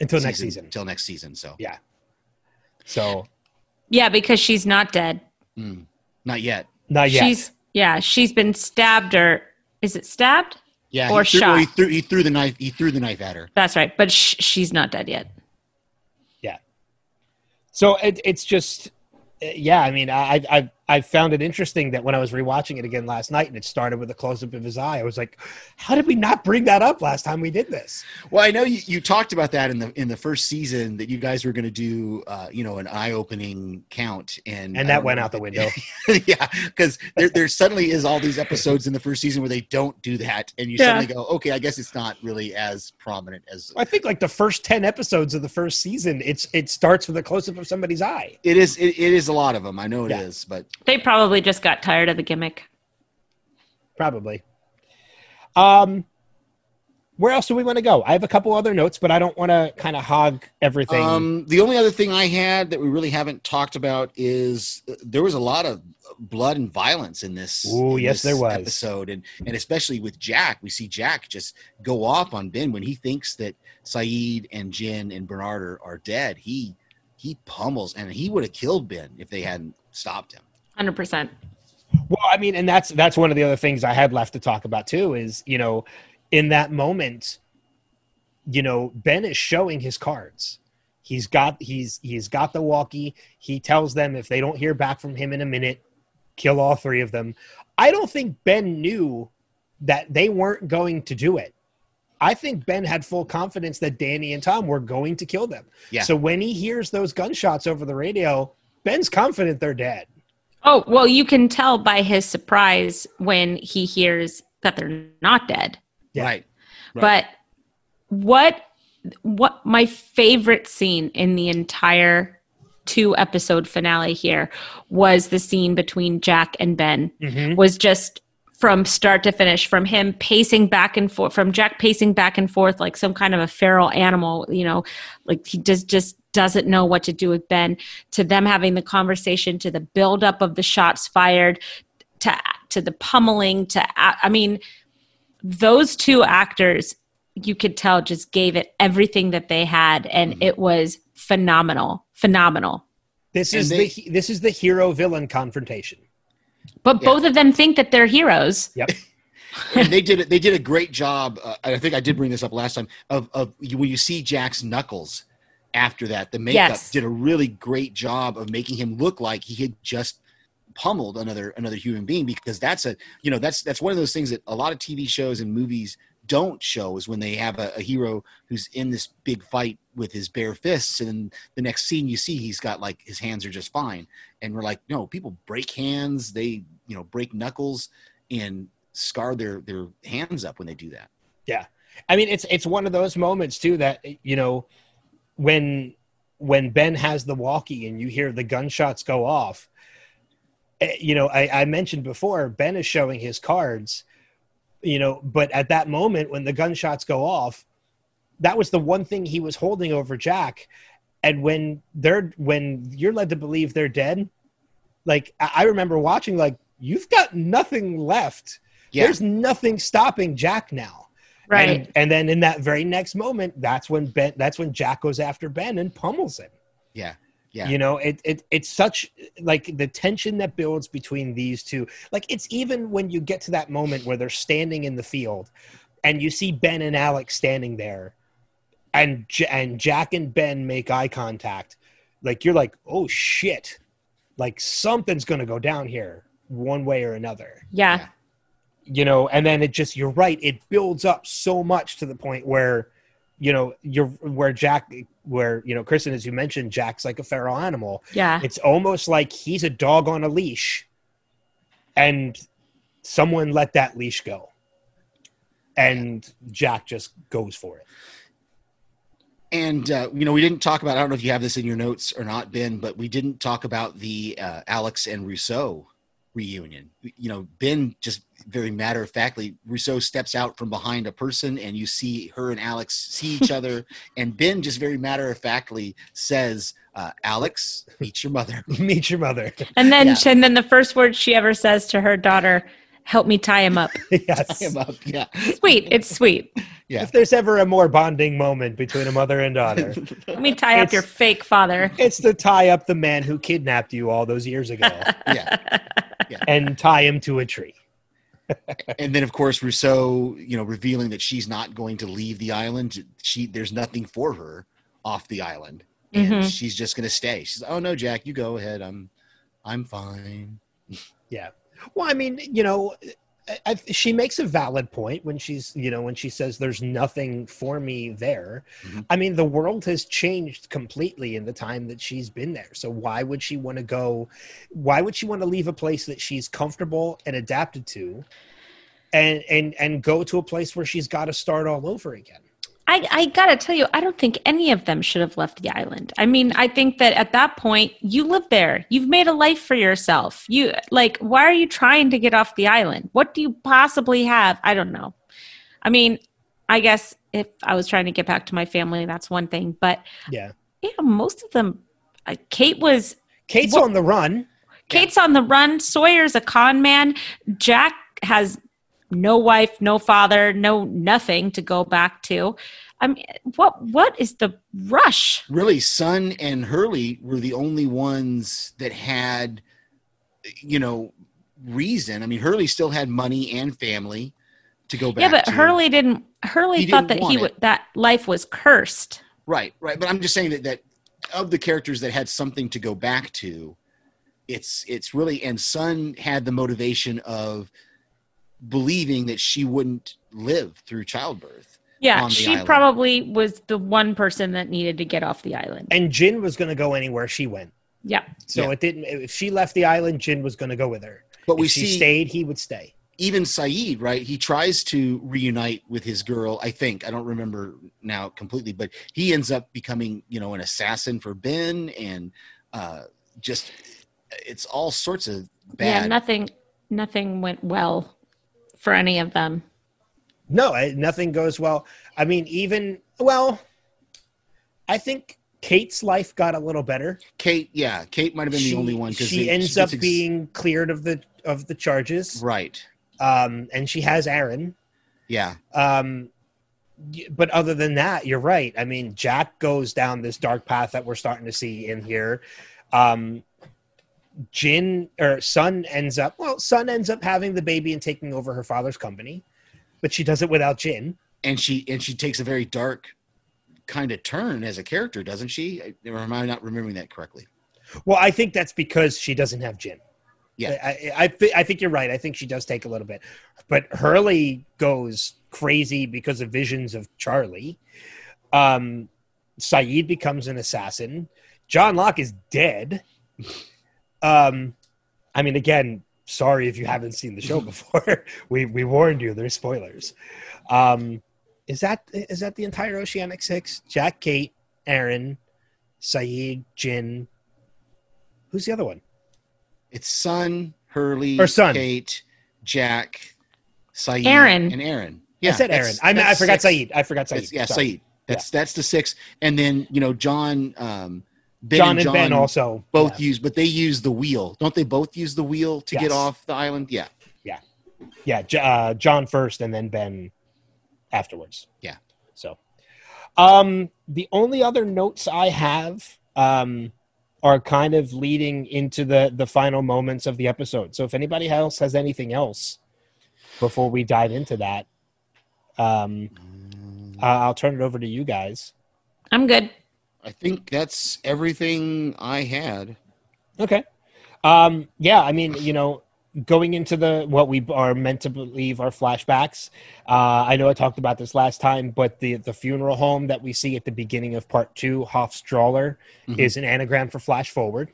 [SPEAKER 2] Until next season.
[SPEAKER 7] Until next season. So
[SPEAKER 2] Yeah. So
[SPEAKER 6] Yeah, because she's not dead.
[SPEAKER 7] mm, not yet.
[SPEAKER 2] not yet.
[SPEAKER 6] She's yeah, she's been stabbed or is it stabbed?
[SPEAKER 7] Yeah,
[SPEAKER 6] Or
[SPEAKER 7] he threw, well, he
[SPEAKER 6] shot.
[SPEAKER 7] threw he threw the knife. He threw the knife at her.
[SPEAKER 6] That's right, but sh- she's not dead yet. Yeah.
[SPEAKER 2] So it, it's just, uh, yeah. I mean, I I I found it interesting that when I was rewatching it again last night, and it started with a close up of his eye, I was like, how did we not bring that up last time we did this?
[SPEAKER 7] Well, I know you, you talked about that in the in the first season that you guys were going to do, uh, you know, an eye opening count, and
[SPEAKER 2] And that went out the window.
[SPEAKER 7] yeah, because there there suddenly is all these episodes in the first season where they don't do that, and you
[SPEAKER 6] Yeah.
[SPEAKER 7] suddenly go, okay, I guess it's not really as prominent as
[SPEAKER 2] I think like the first ten episodes of the first season, it's it starts with a close up of somebody's eye.
[SPEAKER 7] it is. It, it is a lot of them. I know it is,
[SPEAKER 2] Yeah.
[SPEAKER 7] but
[SPEAKER 6] They probably just got tired of the gimmick.
[SPEAKER 2] Probably. Um, where else do we want to go? I have a couple other notes, but I don't want to kind of hog everything.
[SPEAKER 7] Um, the only other thing I had that we really haven't talked about is uh, there was a lot of blood and violence in this. Oh,
[SPEAKER 2] yes,
[SPEAKER 7] this
[SPEAKER 2] there was.
[SPEAKER 7] episode, and and especially with Jack, we see Jack just go off on Ben when he thinks that Sayid and Jin and Bernard are, are dead. He he pummels, and he would have killed Ben if they hadn't stopped him.
[SPEAKER 6] Hundred percent.
[SPEAKER 2] Well, I mean, and that's that's one of the other things I had left to talk about too. Is you know, in that moment, you know, Ben is showing his cards. He's got he's he's got the walkie. He tells them if they don't hear back from him in a minute, kill all three of them. I don't think Ben knew that they weren't going to do it. I think Ben had full confidence that Danny and Tom were going to kill them.
[SPEAKER 7] Yeah.
[SPEAKER 2] So when he hears those gunshots over the radio, Ben's confident they're dead.
[SPEAKER 6] Oh well, you can tell by his surprise when he hears that they're not dead.
[SPEAKER 2] Yeah.
[SPEAKER 7] Right. Right.
[SPEAKER 6] But what what my favorite scene in the entire two episode finale here was the scene between Jack and Ben
[SPEAKER 2] Mm-hmm.
[SPEAKER 6] was just from start to finish from him pacing back and forth from Jack pacing back and forth like some kind of a feral animal you know like he just just doesn't know what to do with Ben to them having the conversation to the buildup of the shots fired to to the pummeling to I mean those two actors you could tell just gave it everything that they had and
[SPEAKER 7] Mhm.
[SPEAKER 6] it was phenomenal phenomenal
[SPEAKER 2] This
[SPEAKER 7] And
[SPEAKER 2] is
[SPEAKER 7] they-
[SPEAKER 2] the this is the hero villain confrontation.
[SPEAKER 6] but
[SPEAKER 7] Yeah.
[SPEAKER 6] both of them think that they're heroes
[SPEAKER 2] Yep.
[SPEAKER 7] and they did it. They did a great job. Uh, I think I did bring this up last time. Of of you, when you see Jack's knuckles after that, the makeup
[SPEAKER 6] Yes.
[SPEAKER 7] did a really great job of making him look like he had just pummeled another another human being. Because that's a you know that's that's one of those things that a lot of TV shows and movies don't show is when they have a, a hero who's in this big fight with his bare fists and then the next scene you see he's got like his hands are just fine and we're like no people break hands they you know break knuckles and scar their their hands up when they do that.
[SPEAKER 2] Yeah i mean, it's it's one of those moments too that you know when when Ben has the walkie and you hear the gunshots go off. eh, You know, I, I mentioned before Ben is showing his cards. You know, but at that moment when the gunshots go off, that was the one thing he was holding over Jack. And when they're when you're led to believe they're dead, like I I remember watching, like you've got nothing left.
[SPEAKER 7] Yeah,
[SPEAKER 2] There's nothing stopping Jack now.
[SPEAKER 6] Right
[SPEAKER 2] And, and then in that very next moment, that's when Ben, that's when Jack goes after Ben and pummels him.
[SPEAKER 7] yeah, yeah.
[SPEAKER 2] You know, it, it it's such like the tension that builds between these two. Like it's even when you get to that moment where they're standing in the field, and you see Ben and Alex standing there, and J- and Jack and Ben make eye contact. Like you're like, oh shit, like something's going to go down here one way or another
[SPEAKER 6] Yeah.
[SPEAKER 2] You know and then it just you're right it builds up so much to the point where you know you're where jack where you know kristen as you mentioned jack's like a feral animal
[SPEAKER 6] Yeah.
[SPEAKER 2] it's almost like he's a dog on a leash and someone let that leash go and jack just goes for it
[SPEAKER 7] And uh, you know, we didn't talk about. I don't know if you have this in your notes or not, Ben, but we didn't talk about the uh, Alex and Rousseau reunion. You know, Ben just very matter of factly, Rousseau steps out from behind a person, and you see her and Alex see each other, and Ben just very matter of factly says, uh, "Alex, meet your mother."
[SPEAKER 2] meet your mother
[SPEAKER 6] And then,
[SPEAKER 7] Yeah.
[SPEAKER 6] and then the first word she ever says to her daughter, "Help me tie him up."
[SPEAKER 2] yes
[SPEAKER 7] Him up, yeah,
[SPEAKER 6] Sweet. It's sweet.
[SPEAKER 7] Yeah.
[SPEAKER 2] if there's ever a more bonding moment between a mother and daughter
[SPEAKER 6] Let me tie up your fake father.
[SPEAKER 2] it's to tie up the man who kidnapped you all those years ago
[SPEAKER 7] yeah.
[SPEAKER 2] and tie him to a tree
[SPEAKER 7] and then of course Rousseau, you know, revealing that she's not going to leave the island. She there's nothing for her off the island, and
[SPEAKER 6] Mhm.
[SPEAKER 7] she's just going to stay. She's, oh no, Jack, you go ahead. I'm, I'm fine.
[SPEAKER 2] Well, I mean, you know, I, I, she makes a valid point when she's, you know, when she says there's nothing for me there.
[SPEAKER 7] Mhm.
[SPEAKER 2] I mean, the world has changed completely in the time that she's been there. So why would she want to go? Why would she want to leave a place that she's comfortable and adapted to, and and and go to a place where she's got to start all over again?
[SPEAKER 6] I, I gotta tell you, I don't think any of them should have left the island. I mean, I think that at that point, you live there. You've made a life for yourself. You like, why are you trying to get off the island? What do you possibly have? I don't know. I mean, I guess if I was trying to get back to my family, that's one thing. But
[SPEAKER 2] Yeah,
[SPEAKER 6] yeah, most of them. Uh, Kate was
[SPEAKER 2] Kate's
[SPEAKER 6] Well-
[SPEAKER 2] on the run.
[SPEAKER 6] Kate's on the run. Sawyer's a con man. Jack has no wife, no father, no nothing to go back to. I mean, what what is the rush?
[SPEAKER 7] Really, Sun and Hurley were the only ones that had, you know, reason. I mean, Hurley still had money and family to go back. To.
[SPEAKER 6] Yeah, but
[SPEAKER 7] to.
[SPEAKER 6] Hurley didn't. Hurley
[SPEAKER 7] He
[SPEAKER 6] thought
[SPEAKER 7] didn't
[SPEAKER 6] that he would that life was cursed.
[SPEAKER 7] Right, right. But I'm just saying that that of the characters that had something to go back to, it's it's really and Sun had the motivation of believing that she wouldn't live through childbirth.
[SPEAKER 6] Yeah, she
[SPEAKER 7] island.
[SPEAKER 6] probably was the one person that needed to get off the island.
[SPEAKER 2] And Jin was going to go anywhere she went.
[SPEAKER 6] Yeah,
[SPEAKER 2] So
[SPEAKER 7] Yeah.
[SPEAKER 2] it didn't. If she left the island, Jin was going to go with her.
[SPEAKER 7] But we
[SPEAKER 2] she
[SPEAKER 7] see
[SPEAKER 2] stayed, he would stay.
[SPEAKER 7] even Sayid, right? He tries to reunite with his girl. I think I don't remember now completely, but he ends up becoming, you know, an assassin for Ben, and uh, just it's all sorts of bad. yeah.
[SPEAKER 6] Nothing, nothing went well for any of them.
[SPEAKER 2] No, I- nothing goes well. I mean, even well, I think Kate's life got a little better.
[SPEAKER 7] Kate, yeah, Kate might have been
[SPEAKER 2] she,
[SPEAKER 7] the only one because
[SPEAKER 2] she ends up being cleared of the of the charges,
[SPEAKER 7] right.
[SPEAKER 2] um, and she has Aaron.
[SPEAKER 7] Yeah,
[SPEAKER 2] Um, but other than that, you're right. I mean, Jack goes down this dark path that we're starting to see in here. Um, Jin or Sun ends up well, Sun ends up having the baby and taking over her father's company, but she does it without Jin.
[SPEAKER 7] and she and she takes a very dark kind of turn as a character, doesn't she? I- Or am I not remembering that correctly?
[SPEAKER 2] Well, I think that's because she doesn't have Jin.
[SPEAKER 7] Yeah.
[SPEAKER 2] I, I, I think you're right. I think she does take a little bit, but Hurley goes crazy because of visions of Charlie. Um, Sayid becomes an assassin. John Locke is dead. Um, I mean, again, sorry if you haven't seen the show before. we we warned you. There's spoilers. Um, is that is that the entire Oceanic Six? Jack, Kate, Aaron, Sayid, Jin. Who's the other one?
[SPEAKER 7] It's Sun, Hurley,
[SPEAKER 2] Or Sun.
[SPEAKER 7] Kate, Jack, Sayid,
[SPEAKER 6] Aaron.
[SPEAKER 7] and Aaron.
[SPEAKER 2] I said Aaron.
[SPEAKER 7] that's-
[SPEAKER 2] I, mean, I forgot
[SPEAKER 7] six.
[SPEAKER 2] Sayid. I forgot Sayid.
[SPEAKER 7] That's, yeah,
[SPEAKER 2] Sorry.
[SPEAKER 7] Sayid. That's that's the six, and then you know John, um, Ben
[SPEAKER 2] John
[SPEAKER 7] and
[SPEAKER 2] and
[SPEAKER 7] John
[SPEAKER 2] Ben also
[SPEAKER 7] both
[SPEAKER 2] yeah.
[SPEAKER 7] use, but they use the wheel, don't they? Both use the wheel to
[SPEAKER 2] Yes.
[SPEAKER 7] get off the island. Yeah,
[SPEAKER 2] yeah, J- uh, John first and then Ben afterwards.
[SPEAKER 7] Yeah.
[SPEAKER 2] So, um, the only other notes I have um, are kind of leading into the the final moments of the episode. So, if anybody else has anything else before we dive into that, um, I- I'll turn it over to you guys.
[SPEAKER 6] I'm good.
[SPEAKER 7] I think that's everything I had.
[SPEAKER 2] Okay. Um, yeah, I mean, you know, going into the what we are meant to believe are flashbacks. Uh, I know I talked about this last time, but the the funeral home that we see at the beginning of part two, Hoffs/Drawlar,
[SPEAKER 7] Mhm.
[SPEAKER 2] is an anagram for flash forward.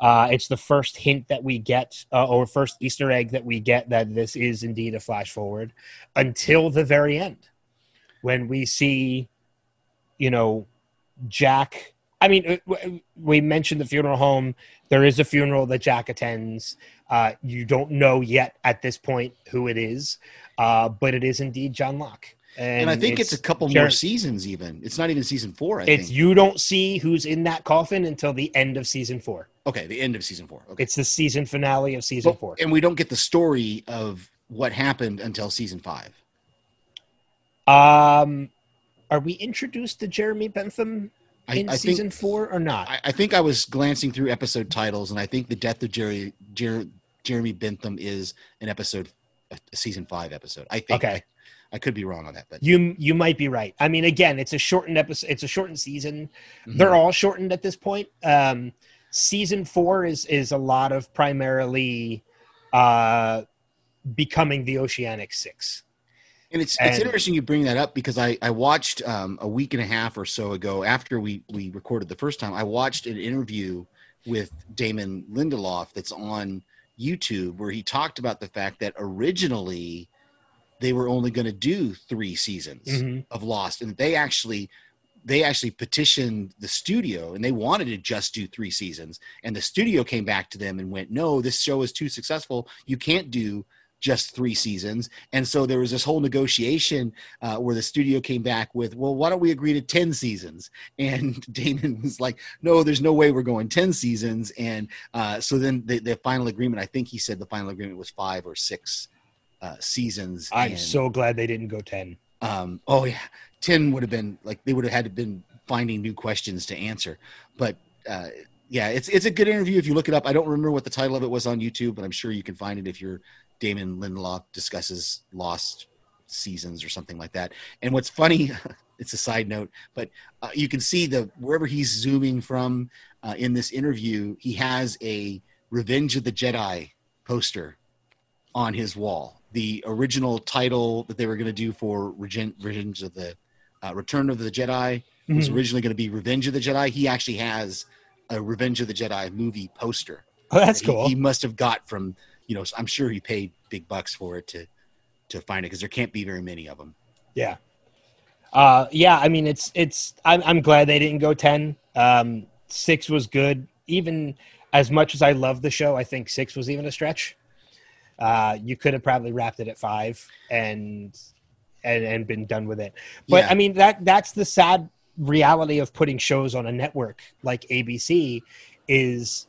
[SPEAKER 2] Uh, it's the first hint that we get, uh, or first Easter egg that we get that this is indeed a flash forward, until the very end, when we see, you know, Jack. I mean, we mentioned the funeral home. There is a funeral that Jack attends. Uh, you don't know yet at this point who it is, uh, but it is indeed John Locke.
[SPEAKER 7] And, I think it's, a couple
[SPEAKER 2] Jared-
[SPEAKER 7] more seasons. Even it's not even season four. I
[SPEAKER 2] It's
[SPEAKER 7] think.
[SPEAKER 2] you don't see who's in that coffin until the end of season four.
[SPEAKER 7] okay, the end of season four. Okay,
[SPEAKER 2] It's the season finale of season
[SPEAKER 7] But-
[SPEAKER 2] four.
[SPEAKER 7] and we don't get the story of what happened until season five.
[SPEAKER 2] Um, are we introduced to Jeremy Bentham in
[SPEAKER 7] I
[SPEAKER 2] season
[SPEAKER 7] think
[SPEAKER 2] four or not?
[SPEAKER 7] I, I think I was glancing through episode titles, and I think the death of Jerry Jer, Jeremy Bentham is an episode, a, season five episode. I think.
[SPEAKER 2] Okay.
[SPEAKER 7] I, I could be wrong on that, but
[SPEAKER 2] you you might be right. I mean, again, it's a shortened episode. It's a shortened season.
[SPEAKER 7] Mhm.
[SPEAKER 2] They're all shortened at this point. Um, season four is is a lot of primarily uh, becoming the Oceanic Six.
[SPEAKER 7] And it's
[SPEAKER 2] And-
[SPEAKER 7] it's interesting you bring that up because I I watched um, a week and a half or so ago after we we recorded the first time. I watched an interview with Damon Lindelof that's on YouTube where he talked about the fact that originally they were only going to do three seasons
[SPEAKER 2] Mhm.
[SPEAKER 7] of Lost, and they actually they actually petitioned the studio and they wanted to just do three seasons and the studio came back to them and went no this show is too successful you can't do just three seasons. And so there was this whole negotiation uh, where the studio came back with well why don't we agree to 10 seasons? And damon was like no there's no way we're going 10 seasons. And uh, so then the, the final agreement i think he said the final agreement was five or six uh, seasons.
[SPEAKER 2] I'm
[SPEAKER 7] and-
[SPEAKER 2] so glad they didn't go ten.
[SPEAKER 7] um, oh yeah, ten would have been like they would have had to been finding new questions to answer. But uh, yeah, it's it's a good interview if you look it up. I don't remember what the title of it was on YouTube, but I'm sure you can find it if you're Damon Lindelof discusses Lost seasons or something like that. And what's funny, it's a side note, but uh, you can see the wherever he's zooming from uh, in this interview, he has a Revenge of the Jedi poster on his wall. The original title that they were going to do for Regen- Revenge of the uh, Return of the Jedi was
[SPEAKER 2] Mhm.
[SPEAKER 7] originally going to be Revenge of the Jedi. He actually has a Revenge of the Jedi movie poster.
[SPEAKER 2] Oh, that's
[SPEAKER 7] that
[SPEAKER 2] cool.
[SPEAKER 7] He, he must have got from you know. I'm sure he paid big bucks for it to to find it because there can't be very many of them.
[SPEAKER 2] Yeah. Uh, yeah, I mean, it's it's. I'm I'm glad they didn't go ten. Um, six was good. Even as much as I love the show, I think six was even a stretch. Uh, you could have probably wrapped it at five and and and been done with it. But
[SPEAKER 7] Yeah.
[SPEAKER 2] I mean that that's the sad reality of putting shows on a network like ABC is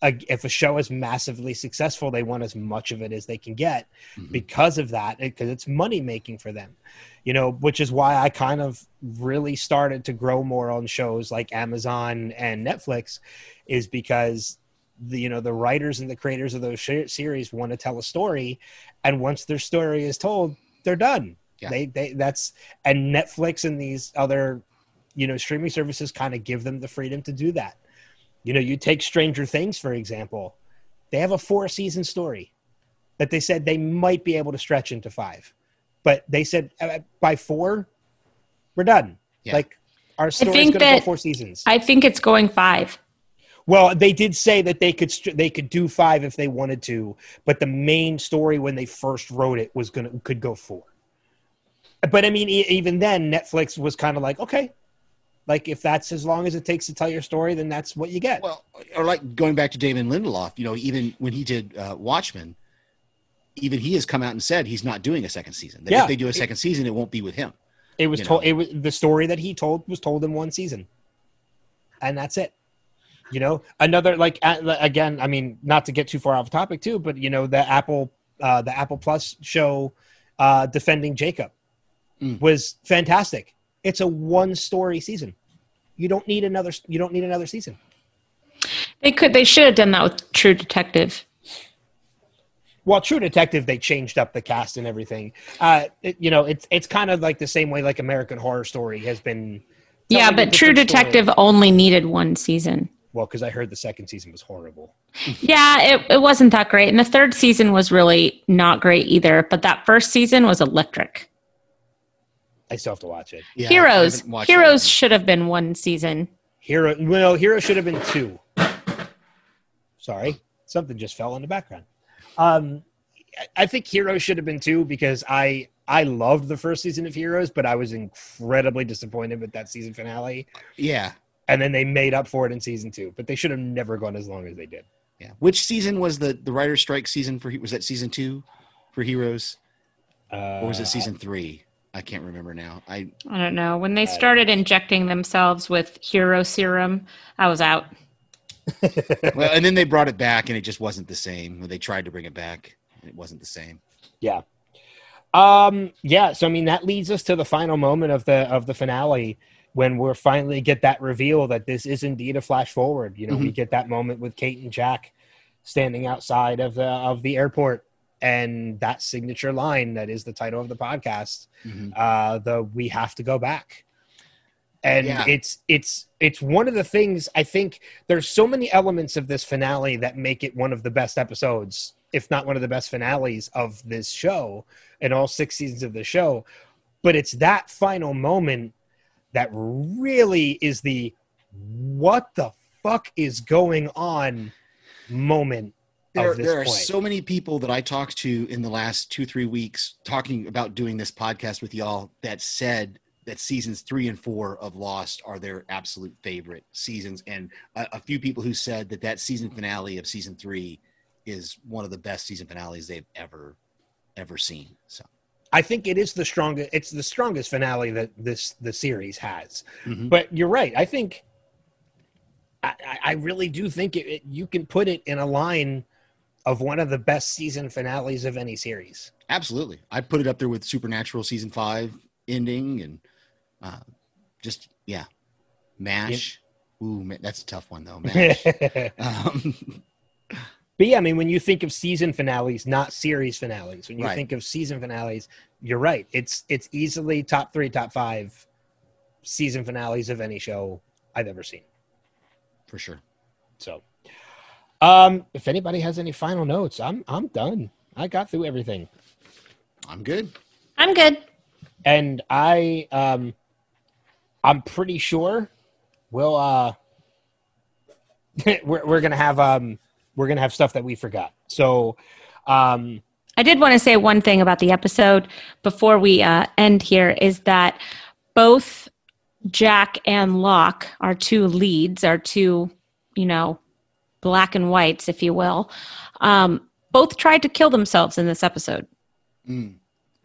[SPEAKER 2] a, if a show is massively successful, they want as much of it as they can get
[SPEAKER 7] Mhm.
[SPEAKER 2] because of that, because it's money making for them, you know, which is why I kind of really started to grow more on shows like Amazon and Netflix, is because the you know the writers and the creators of those sh- series want to tell a story, and once their story is told, they're done.
[SPEAKER 7] Yeah.
[SPEAKER 2] They they that's and Netflix and these other you know streaming services kind of give them the freedom to do that. You know, you take Stranger Things for example. They have a four season story that they said they might be able to stretch into five, but they said uh, by four, we're done.
[SPEAKER 7] Yeah.
[SPEAKER 2] Like our story's
[SPEAKER 6] think
[SPEAKER 2] going to go four seasons.
[SPEAKER 6] I think it's going five.
[SPEAKER 2] Well, they did say that they could they could do five if they wanted to, but the main story when they first wrote it was gonna could go four. But I mean, e- even then, Netflix was kind of like, okay, like if that's as long as it takes to tell your story, then that's what you get.
[SPEAKER 7] Well, or like going back to Damon Lindelof, you know, even when he did uh, Watchmen, even he has come out and said he's not doing a second season. That
[SPEAKER 2] Yeah.
[SPEAKER 7] if they do a second season, it won't be with him.
[SPEAKER 2] it was told. It was the story that he told was told in one season, and that's it. You know, another like again. I mean, not to get too far off topic too, but you know, the Apple uh, the Apple Plus show uh, defending Jacob
[SPEAKER 7] Mm.
[SPEAKER 2] was fantastic. It's a one story season. You don't need another. You don't need another season.
[SPEAKER 6] They could. They should have done that with True Detective.
[SPEAKER 2] Well, True Detective, they changed up the cast and everything. Uh, it, you know, it's it's kind of like the same way like American Horror Story has been.
[SPEAKER 6] Yeah, but True
[SPEAKER 2] different story.
[SPEAKER 6] Detective only needed one season.
[SPEAKER 2] Well, because I heard the second season was horrible.
[SPEAKER 6] Yeah, it, it wasn't that great. And the third season was really not great either. But that first season was electric.
[SPEAKER 2] I still have to watch it.
[SPEAKER 7] Yeah,
[SPEAKER 6] Heroes.
[SPEAKER 7] haven't watched that
[SPEAKER 6] Heroes should have been one season.
[SPEAKER 2] Hero, well, Hero should have been two. Sorry, something just fell in the background. Um, I- I think Heroes should have been two because I I loved the first season of Heroes, but I was incredibly disappointed with that season finale.
[SPEAKER 7] Yeah,
[SPEAKER 2] And then they made up for it in season two, but they should have never gone as long as they did.
[SPEAKER 7] yeah. Which season was the the writer's strike season for? Was that season two for Heroes,
[SPEAKER 2] Uh,
[SPEAKER 7] or was it season three? I can't remember now. I
[SPEAKER 6] I don't know. When they
[SPEAKER 2] I-
[SPEAKER 6] started injecting themselves with hero serum, I was out.
[SPEAKER 7] well, and then they brought it back, and it just wasn't the same. When they tried to bring it back, and it wasn't the same.
[SPEAKER 2] Yeah. Um, yeah, so I mean that leads us to the final moment of the of the finale when we're finally get that reveal that this is indeed a flash forward. You know, we get that moment with Kate and Jack standing outside of the of the airport and that signature line that is the title of the podcast.
[SPEAKER 7] Mhm.
[SPEAKER 2] Uh the we have to go back. And
[SPEAKER 7] Yeah.
[SPEAKER 2] it's it's it's one of the things I think there's so many elements of this finale that make it one of the best episodes, if not one of the best finales of this show and all six seasons of the show. But it's that final moment that really is the what the fuck is going on moment
[SPEAKER 7] There, there are
[SPEAKER 2] point.
[SPEAKER 7] so many people that I talked to in the last two, three weeks talking about doing this podcast with y'all that said that seasons three and four of Lost are their absolute favorite seasons. And a, a few people who said that that season finale of season three is one of the best season finales they've ever, ever seen. So,
[SPEAKER 2] I think it is the strongest. It's the strongest finale that this the series has.
[SPEAKER 7] Mhm.
[SPEAKER 2] But you're right. I think I, I- I really do think it, it, you can put it in a line of one of the best season finales of any series.
[SPEAKER 7] absolutely. I put it up there with Supernatural season five ending and uh, just, yeah. MASH. Ooh, man, that's a tough one though. MASH.
[SPEAKER 2] but
[SPEAKER 7] um,
[SPEAKER 2] yeah, I mean, when you think of season finales, not series finales, when you
[SPEAKER 7] Right.
[SPEAKER 2] think of season finales, you're right. It's it's easily top three, top five season finales of any show I've ever seen.
[SPEAKER 7] for sure.
[SPEAKER 2] So, um, if anybody has any final notes, I'm I'm done. I got through everything,
[SPEAKER 7] I'm good.
[SPEAKER 6] I'm good.
[SPEAKER 2] and I um, I'm pretty sure we'll uh, we're we're gonna have um we're gonna have stuff that we forgot. So, um,
[SPEAKER 6] I did want to say one thing about the episode before we uh, end here is that both Jack and Locke, our two leads, our two, you know, black and whites, if you will, um, both tried to kill themselves in this episode.
[SPEAKER 7] Mm.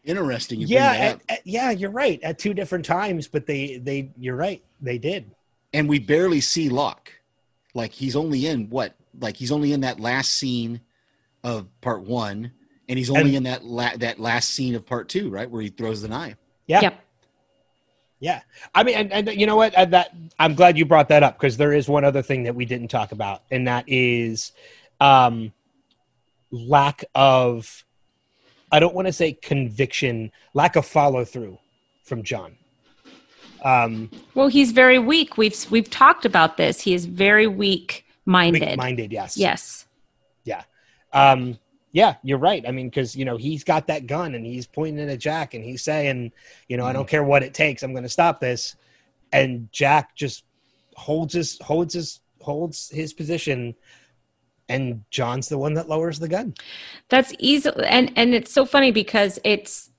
[SPEAKER 7] Interesting. You
[SPEAKER 2] yeah, at- at- yeah, you're right. At two different times, but they they you're right. They did.
[SPEAKER 7] and we barely see Locke. Like he's only in what? Like he's only in that last scene of part one, and he's only
[SPEAKER 2] And-
[SPEAKER 7] in that la- that last scene of part two, right, where he throws the knife.
[SPEAKER 2] Yeah.
[SPEAKER 6] Yep.
[SPEAKER 2] Yeah, I mean, and, and you know what? Uh, That I'm glad you brought that up because there is one other thing that we didn't talk about, and that is um, lack of. I don't want to say conviction, lack of follow through from John. Um,
[SPEAKER 6] Well, he's very weak. We've we've talked about this. He is very weak minded.
[SPEAKER 2] minded, yes,
[SPEAKER 6] Yes. Yeah.
[SPEAKER 2] Um, yeah, you're right. I mean, because you know he's got that gun and he's pointing it at Jack and he's saying, you know, I don't mm. care what it takes, I'm going to stop this. And Jack just holds his holds his holds his position, and John's the one that lowers the gun.
[SPEAKER 6] That's easy and and it's so funny because it's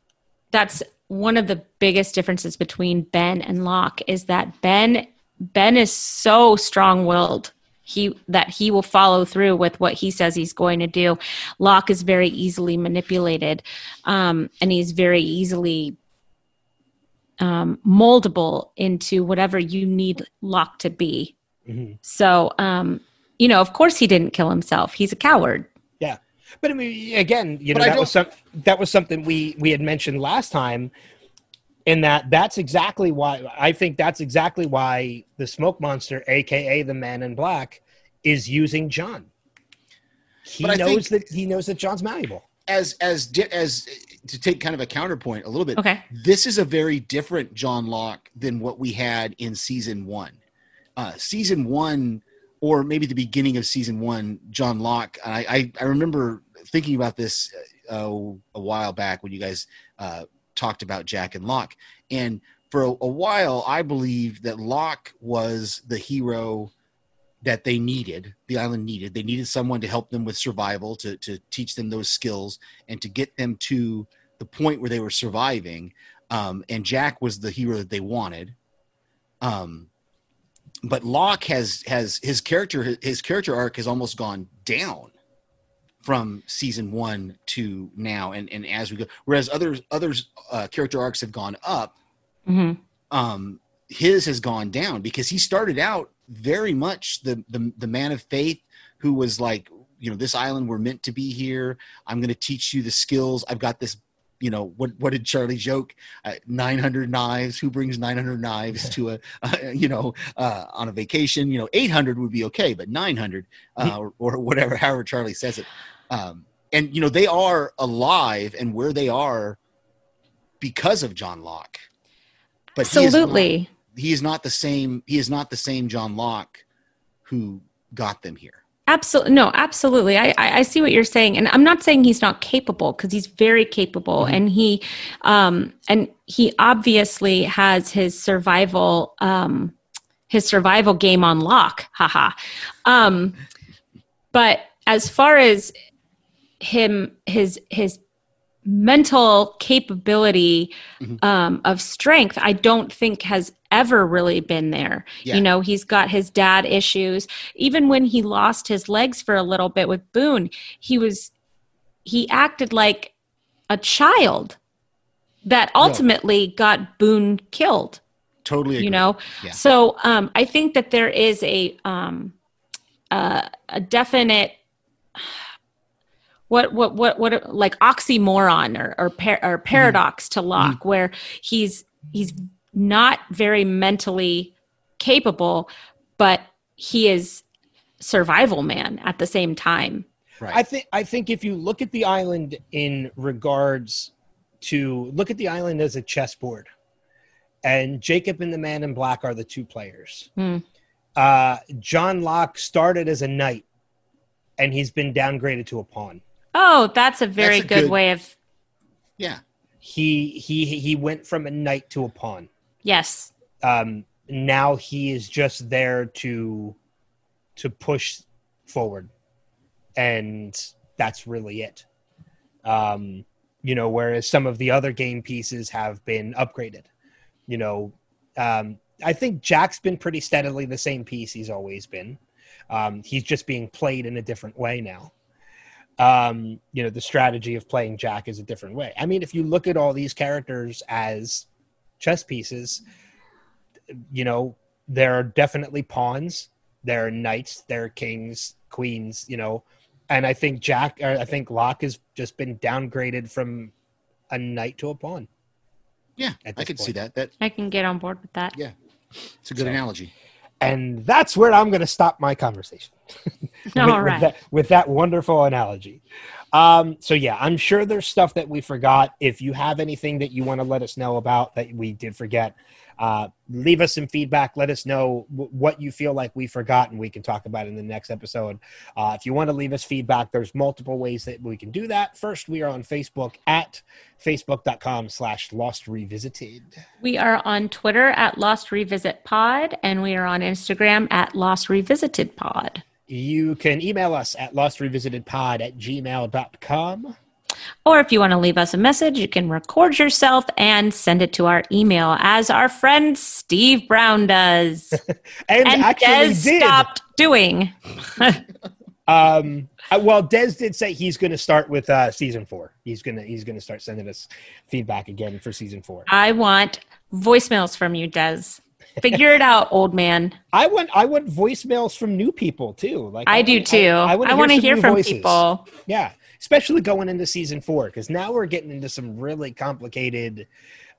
[SPEAKER 6] that's one of the biggest differences between Ben and Locke is that Ben Ben is so strong-willed he that he will follow through with what he says he's going to do. Locke is very easily manipulated um, and he's very easily um, moldable into whatever you need Locke to be.
[SPEAKER 2] Mhm.
[SPEAKER 6] So, um, you know, of course he didn't kill himself. He's a coward. Yeah.
[SPEAKER 2] But I mean, again, you know, that was some that was something we we had mentioned last time. In that, that's exactly why I think that's exactly why the smoke monster, aka the Man in Black, is using John. He
[SPEAKER 7] But
[SPEAKER 2] knows that he knows that John's malleable.
[SPEAKER 7] As as di- as to take kind of a counterpoint a little bit.
[SPEAKER 6] Okay.
[SPEAKER 7] This is a very different John Locke than what we had in season one. Uh, season one or maybe the beginning of season one, John Locke. I I, I remember thinking about this uh, a while back when you guys uh, talked about Jack and Locke, and for a, a while I believed that Locke was the hero that they needed the island needed. They needed someone to help them with survival to, to teach them those skills and to get them to the point where they were surviving. Um, and jack was the hero that they wanted. Um, but locke has has his character his character arc has almost gone down from season one to now and and as we go whereas others others uh, character arcs have gone up
[SPEAKER 6] hmm
[SPEAKER 7] um, his has gone down because he started out very much the, the the man of faith who was like you know this island we're meant to be here. I'm going to teach you the skills. I've got this you know what what did charlie joke? Uh, 900 knives. Who brings 900 knives to a uh, you know uh, on a vacation? You know 800 would be okay but 900 uh, or, or whatever however charlie says it. Um, and you know they are alive and where they are because of john locke. But he is not-
[SPEAKER 6] Absolutely.
[SPEAKER 7] he is not the same he is not the same john locke who got them here
[SPEAKER 6] Absolutely. No, absolutely. I, I, I see what you're saying. And I'm not saying he's not capable because he's very capable
[SPEAKER 7] Mhm.
[SPEAKER 6] and he, um, and he obviously has his survival, um, his survival game on lock. Haha. Um, but as far as him, his, his mental capability,
[SPEAKER 7] Mhm.
[SPEAKER 6] um, of strength, I don't think has ever really been there.
[SPEAKER 7] Yeah.
[SPEAKER 6] You know, he's got his dad issues even when he lost his legs for a little bit with Boone, he was he acted like a child that ultimately got Boone killed,
[SPEAKER 7] totally agree.
[SPEAKER 6] you know.
[SPEAKER 7] Yeah.
[SPEAKER 6] So um I think that there is a um uh, a definite what what what what like oxymoron or or, par- or paradox to Locke where he's he's not very mentally capable but he is survival man at the same time
[SPEAKER 7] right
[SPEAKER 2] I think I think if you look at the island in regards to look at the island as a chessboard, and Jacob and the Man in Black are the two players.
[SPEAKER 6] Hmm.
[SPEAKER 2] Uh, John Locke started as a knight, and he's been downgraded to a pawn.
[SPEAKER 6] Oh that's a very
[SPEAKER 7] That's a
[SPEAKER 6] good,
[SPEAKER 7] good-
[SPEAKER 6] way of
[SPEAKER 7] yeah
[SPEAKER 2] He he he went from a knight to a pawn.
[SPEAKER 6] yes
[SPEAKER 2] Um, now he is just there to to push forward, and that's really it. Um, you know, whereas some of the other game pieces have been upgraded. You know, um, I think Jack's been pretty steadily the same piece he's always been. Um, he's just being played in a different way now. Um, you know, the strategy of playing Jack is a different way. I mean, if you look at all these characters as chess pieces, you know, there are definitely pawns, there are knights, there are kings, queens, you know, and I think Jack, or I think Locke has just been downgraded from a knight to a pawn.
[SPEAKER 7] yeah i
[SPEAKER 2] this
[SPEAKER 7] could see that. That
[SPEAKER 6] i can get on board with that.
[SPEAKER 7] Yeah, it's a good
[SPEAKER 2] So-
[SPEAKER 7] analogy
[SPEAKER 2] And that's where I'm going to stop my conversation.
[SPEAKER 6] all
[SPEAKER 2] with,
[SPEAKER 6] right
[SPEAKER 2] with, that, with that wonderful analogy. Um, so yeah, I'm sure there's stuff that we forgot. If you have anything that you want to let us know about that we did forget, uh, leave us some feedback. Let us know w- what you feel like we forgot, and we can talk about in the next episode. Uh, if you want to leave us feedback, there's multiple ways that we can do that. First, we are on Facebook at facebook.com slash lost revisited.
[SPEAKER 6] We are on Twitter at Lost Revisit Pod, and we are on Instagram at Lost Revisited Pod.
[SPEAKER 2] You can email us at lostrevisited.pod at gmail.com.
[SPEAKER 6] Or if you want to leave us a message, you can record yourself and send it to our email, as our friend Steve Brown does.
[SPEAKER 2] And,
[SPEAKER 6] and
[SPEAKER 2] actually
[SPEAKER 6] Des
[SPEAKER 2] did.
[SPEAKER 6] stopped doing.
[SPEAKER 2] Um, uh, well, Des did say he's going to start with uh, season four. He's gonna he's gonna start sending us feedback again for season four.
[SPEAKER 6] I want voicemails from you, Des. Figure it out, old man.
[SPEAKER 2] I want I want voicemails from new people too. Like
[SPEAKER 6] I do too. I,
[SPEAKER 2] wanna
[SPEAKER 6] want to
[SPEAKER 2] some
[SPEAKER 6] hear from
[SPEAKER 2] voices.
[SPEAKER 6] people.
[SPEAKER 2] Yeah, especially going into season four because now we're getting into some really complicated.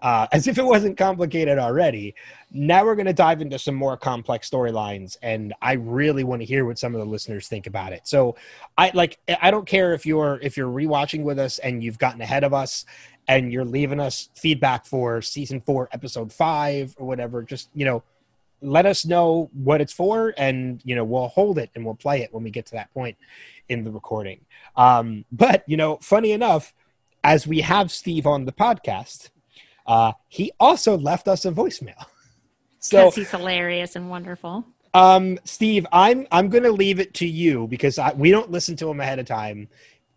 [SPEAKER 2] Uh, as if it wasn't complicated already. Now we're going to dive into some more complex storylines, and I really want to hear what some of the listeners think about it. So, I like. I don't care if you're if you're rewatching with us and you've gotten ahead of us, and you're leaving us feedback for season four, episode five, or whatever. Just you know, let us know what it's for, and you know we'll hold it and we'll play it when we get to that point in the recording. Um, but you know, funny enough, as we have Steve on the podcast, uh, he also left us a voicemail. So
[SPEAKER 6] he's hilarious and wonderful.
[SPEAKER 2] um, Steve, I'm I'm going to leave it to you because I, we don't listen to him ahead of time.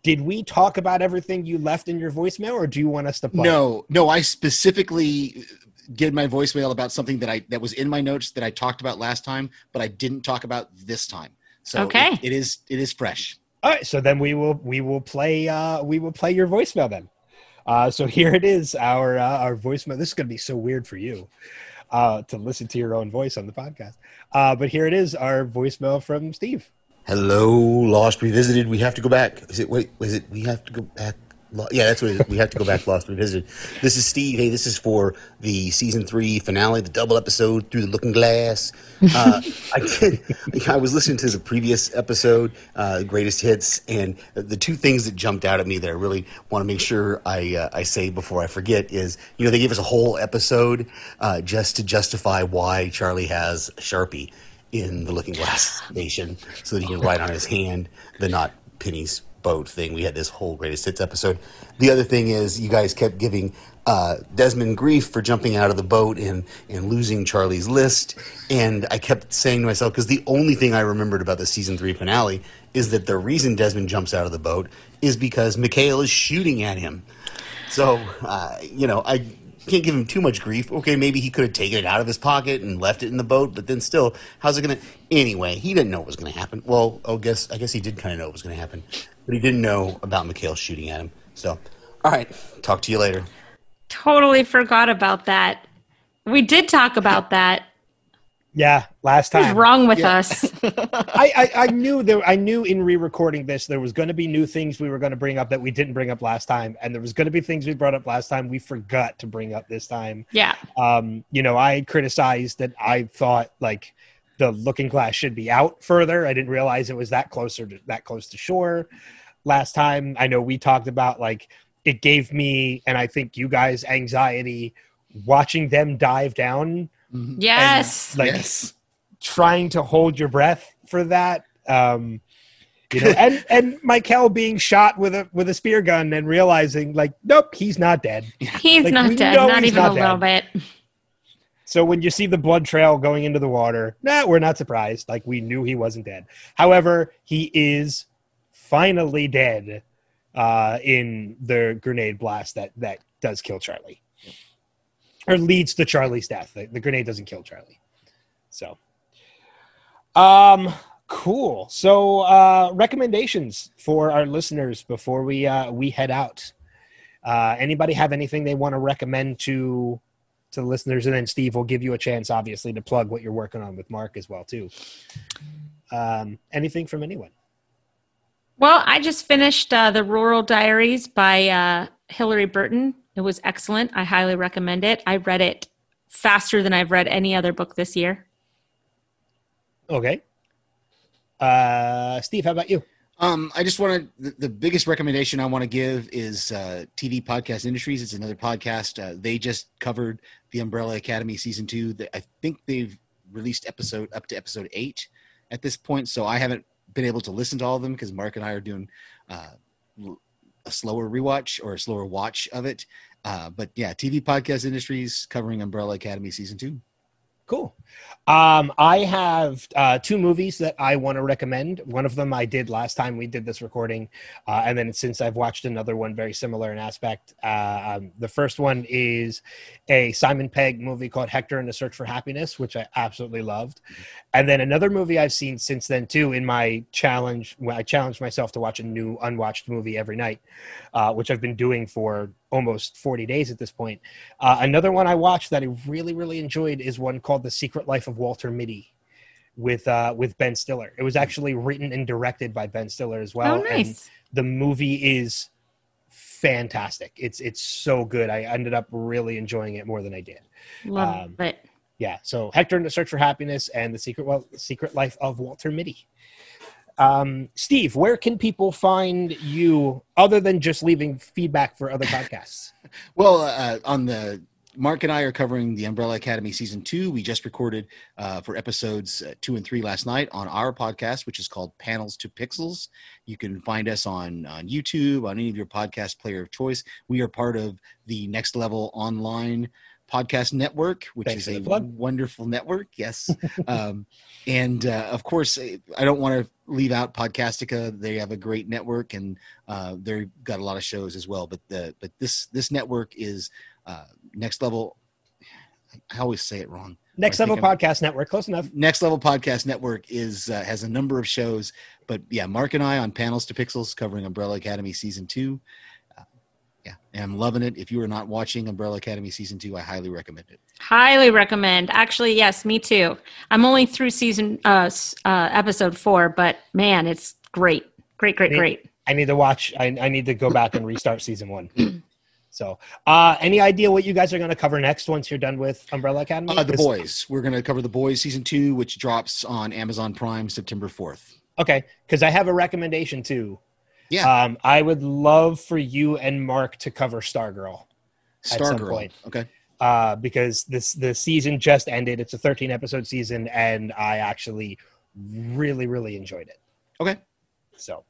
[SPEAKER 2] Did we talk about everything you left in your voicemail, or do you want us to play?
[SPEAKER 7] No, no, I specifically did my voicemail about something that I that was in my notes that I talked about last time, but I didn't talk about this time. So
[SPEAKER 6] Okay.
[SPEAKER 7] it- it is it is fresh.
[SPEAKER 2] All right, so then we will we will play uh, we will play your voicemail then. Uh, so here it is, our uh, our voicemail. This is going to be so weird for you uh, to listen to your own voice on the podcast. Uh, but here it is, our voicemail from Steve.
[SPEAKER 1] Hello, Lost Revisited. We have to go back. Is it wait? Is it? We have to go back. Yeah, that's what. We have to go back. Lost Revisited. This is Steve. Hey, this is for the season three finale, the double episode through the Looking Glass. Uh, I did. I was listening to the previous episode, uh, Greatest Hits, and the two things that jumped out at me that I really want to make sure I uh, I say before I forget is, you know, they gave us a whole episode uh, just to justify why Charlie has sharpie in the Looking Glass Nation so that he can write on his hand the not Penny's boat thing. We had this whole greatest hits episode. The other thing is you guys kept giving uh, Desmond grief for jumping out of the boat and, and losing Charlie's list. And I kept saying to myself, because the only thing I remembered about the season three finale is that the reason Desmond jumps out of the boat is because Mikhail is shooting at him. So, uh, you know, I can't give him too much grief. Okay, maybe he could have taken it out of his pocket and left it in the boat, but then still, how's it going to? Anyway, he didn't know what was going to happen. Well, I guess I guess he did kind of know what was going to happen, but he didn't know about Mikhail shooting at him. So, all right, talk to you later.
[SPEAKER 6] Totally forgot about that. We did talk about that.
[SPEAKER 2] Yeah, last time.
[SPEAKER 6] What's wrong with us?
[SPEAKER 2] I, I, I knew there. I knew in re-recording this there was going to be new things we were going to bring up that we didn't bring up last time, and there was going to be things we brought up last time we forgot to bring up this time.
[SPEAKER 6] yeah.
[SPEAKER 2] Um, you know, I criticized that I thought like the Looking Glass should be out further. I didn't realize it was that closer to that close to shore. Last time, I know we talked about like it gave me and I think you guys anxiety watching them dive down
[SPEAKER 6] Yes.
[SPEAKER 2] like
[SPEAKER 7] yes.
[SPEAKER 2] trying to hold your breath for that. Um, you know, and and Michael being shot with a with a spear gun and realizing like, nope, he's not dead.
[SPEAKER 6] He's
[SPEAKER 2] like,
[SPEAKER 6] not dead. Not even
[SPEAKER 2] not
[SPEAKER 6] a little bit.
[SPEAKER 2] So when you see the blood trail going into the water, nah, we're not surprised. Like we knew he wasn't dead. However, he is finally dead uh, in the grenade blast that that does kill Charlie, or leads to Charlie's death. The, the grenade doesn't kill Charlie. So, um, cool. So, uh, recommendations for our listeners before we uh, we head out. Uh, anybody have anything they want to recommend to to the listeners, and then Steve will give you a chance, obviously, to plug what you're working on with Mark as well too. Um, anything from anyone?
[SPEAKER 6] Well, I just finished uh, the Rural Diaries by uh, Hilarie Burton. It was excellent. I highly recommend it. I read it faster than I've read any other book this year.
[SPEAKER 2] Okay. Uh, Steve, how about you?
[SPEAKER 7] Um, I just want to. The, the biggest recommendation I want to give is uh, TV Podcast Industries. It's another podcast. Uh, they just covered the Umbrella Academy season two. That I think they've released episode up to episode eight at this point. So I haven't been able to listen to all of them because Mark and I are doing uh, a slower rewatch or a slower watch of it. Uh, but yeah, TV Podcast Industries covering Umbrella Academy season two.
[SPEAKER 2] Cool. Um, I have uh, two movies that I want to recommend. One of them I did last time we did this recording, uh, and then since I've watched another one very similar in aspect. Uh, um, the first one is a Simon Pegg movie called Hector and the Search for Happiness, which I absolutely loved. And then another movie I've seen since then too. In my challenge, I challenged myself to watch a new unwatched movie every night, uh, which I've been doing for almost 40 days at this point. Uh, another one I watched that I really, really enjoyed is one called The Secret Life of Walter Mitty with uh, with Ben Stiller. It was actually written and directed by Ben Stiller as well.
[SPEAKER 6] oh,
[SPEAKER 2] and
[SPEAKER 6] nice.
[SPEAKER 2] the movie is fantastic. It's it's so good. I ended up really enjoying it more than I did.
[SPEAKER 6] Love
[SPEAKER 2] um,
[SPEAKER 6] it.
[SPEAKER 2] Yeah. So Hector and the Search for Happiness and the Secret well, Secret Life of Walter Mitty. Um, Steve, where can people find you other than just leaving feedback for other podcasts?
[SPEAKER 7] Well, uh, on the Mark and I are covering the Umbrella Academy season two. We just recorded uh, for episodes uh, two and three last night on our podcast, which is called Panels to Pixels. You can find us on on YouTube, on any of your podcast player of choice. We are part of the Next Level Online podcast network, which
[SPEAKER 2] Thanks
[SPEAKER 7] is a wonderful network. Yes, um, and uh, of course, I don't want to leave out Podcastica. They have a great network, and uh, they've got a lot of shows as well. But the but this this network is uh, next level. I always say it wrong.
[SPEAKER 2] Next Level
[SPEAKER 7] I'm-
[SPEAKER 2] Podcast Network. Close enough.
[SPEAKER 7] Next Level Podcast Network is uh, has a number of shows, but yeah, Mark and I on Panels to Pixels covering Umbrella Academy season two. Yeah, and I'm loving it. If you are not watching Umbrella Academy season two, I highly recommend it.
[SPEAKER 6] Highly recommend. Actually, yes, me too. I'm only through season uh, uh episode four, but man, it's great, great, great,
[SPEAKER 2] Me-
[SPEAKER 6] great.
[SPEAKER 2] I need to watch. I, I need to go back and restart season one. So, uh, any idea what you guys are going to cover next once you're done with Umbrella Academy?
[SPEAKER 7] Uh, the
[SPEAKER 2] This-
[SPEAKER 7] Boys. We're going to cover The Boys season two, which drops on Amazon Prime September 4th.
[SPEAKER 2] Okay, because I have a recommendation too.
[SPEAKER 7] Yeah.
[SPEAKER 2] Um, I would love for you and Mark to cover Stargirl. at some
[SPEAKER 7] Stargirl.
[SPEAKER 2] point.
[SPEAKER 7] Okay.
[SPEAKER 2] uh, because this the season just ended. It's a 13 episode season, and I actually really really enjoyed it.
[SPEAKER 7] Okay.
[SPEAKER 2] So,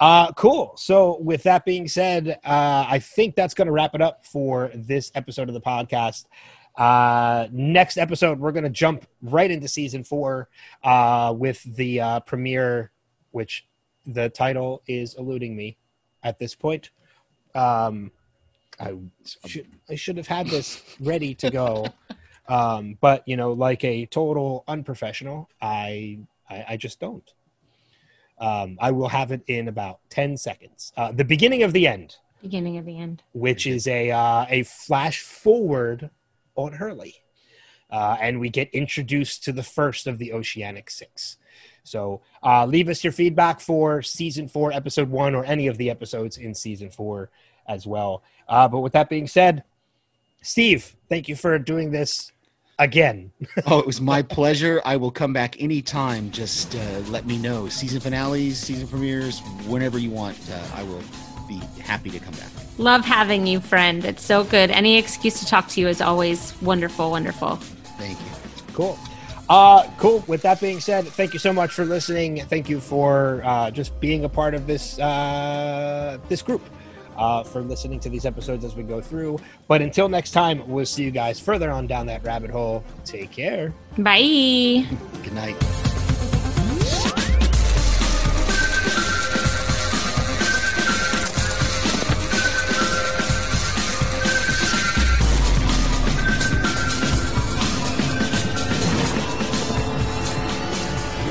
[SPEAKER 2] uh, cool. So with that being said, uh, I think that's going to wrap it up for this episode of the podcast. Uh, next episode, we're going to jump right into season four uh, with the uh, premiere, which the title is eluding me at this point. Um, I should I should have had this ready to go, um, but you know, like a total unprofessional, I I, I just don't. Um, I will have it in about ten seconds. Uh, the beginning of the end,
[SPEAKER 6] Beginning of the end.
[SPEAKER 2] which is a uh, a flash forward on Hurley, uh, and we get introduced to the first of the Oceanic Six. So uh, leave us your feedback for season four, episode one, or any of the episodes in season four as well. Uh, but with that being said, Steve, thank you for doing this again.
[SPEAKER 7] Oh, it was my pleasure. I will come back anytime. Just uh, let me know. Season finales, season premieres, whenever you want. Uh, I will be happy to come back.
[SPEAKER 6] Love having you, friend. It's so good. Any excuse to talk to you is always wonderful, wonderful.
[SPEAKER 7] Thank you.
[SPEAKER 2] Cool. Uh, cool. With that being said, thank you so much for listening. Thank you for uh, just being a part of this uh, this group. Uh, for listening to these episodes as we go through. But until next time, we'll see you guys further on down that rabbit hole. Take care.
[SPEAKER 6] Bye.
[SPEAKER 7] Good night.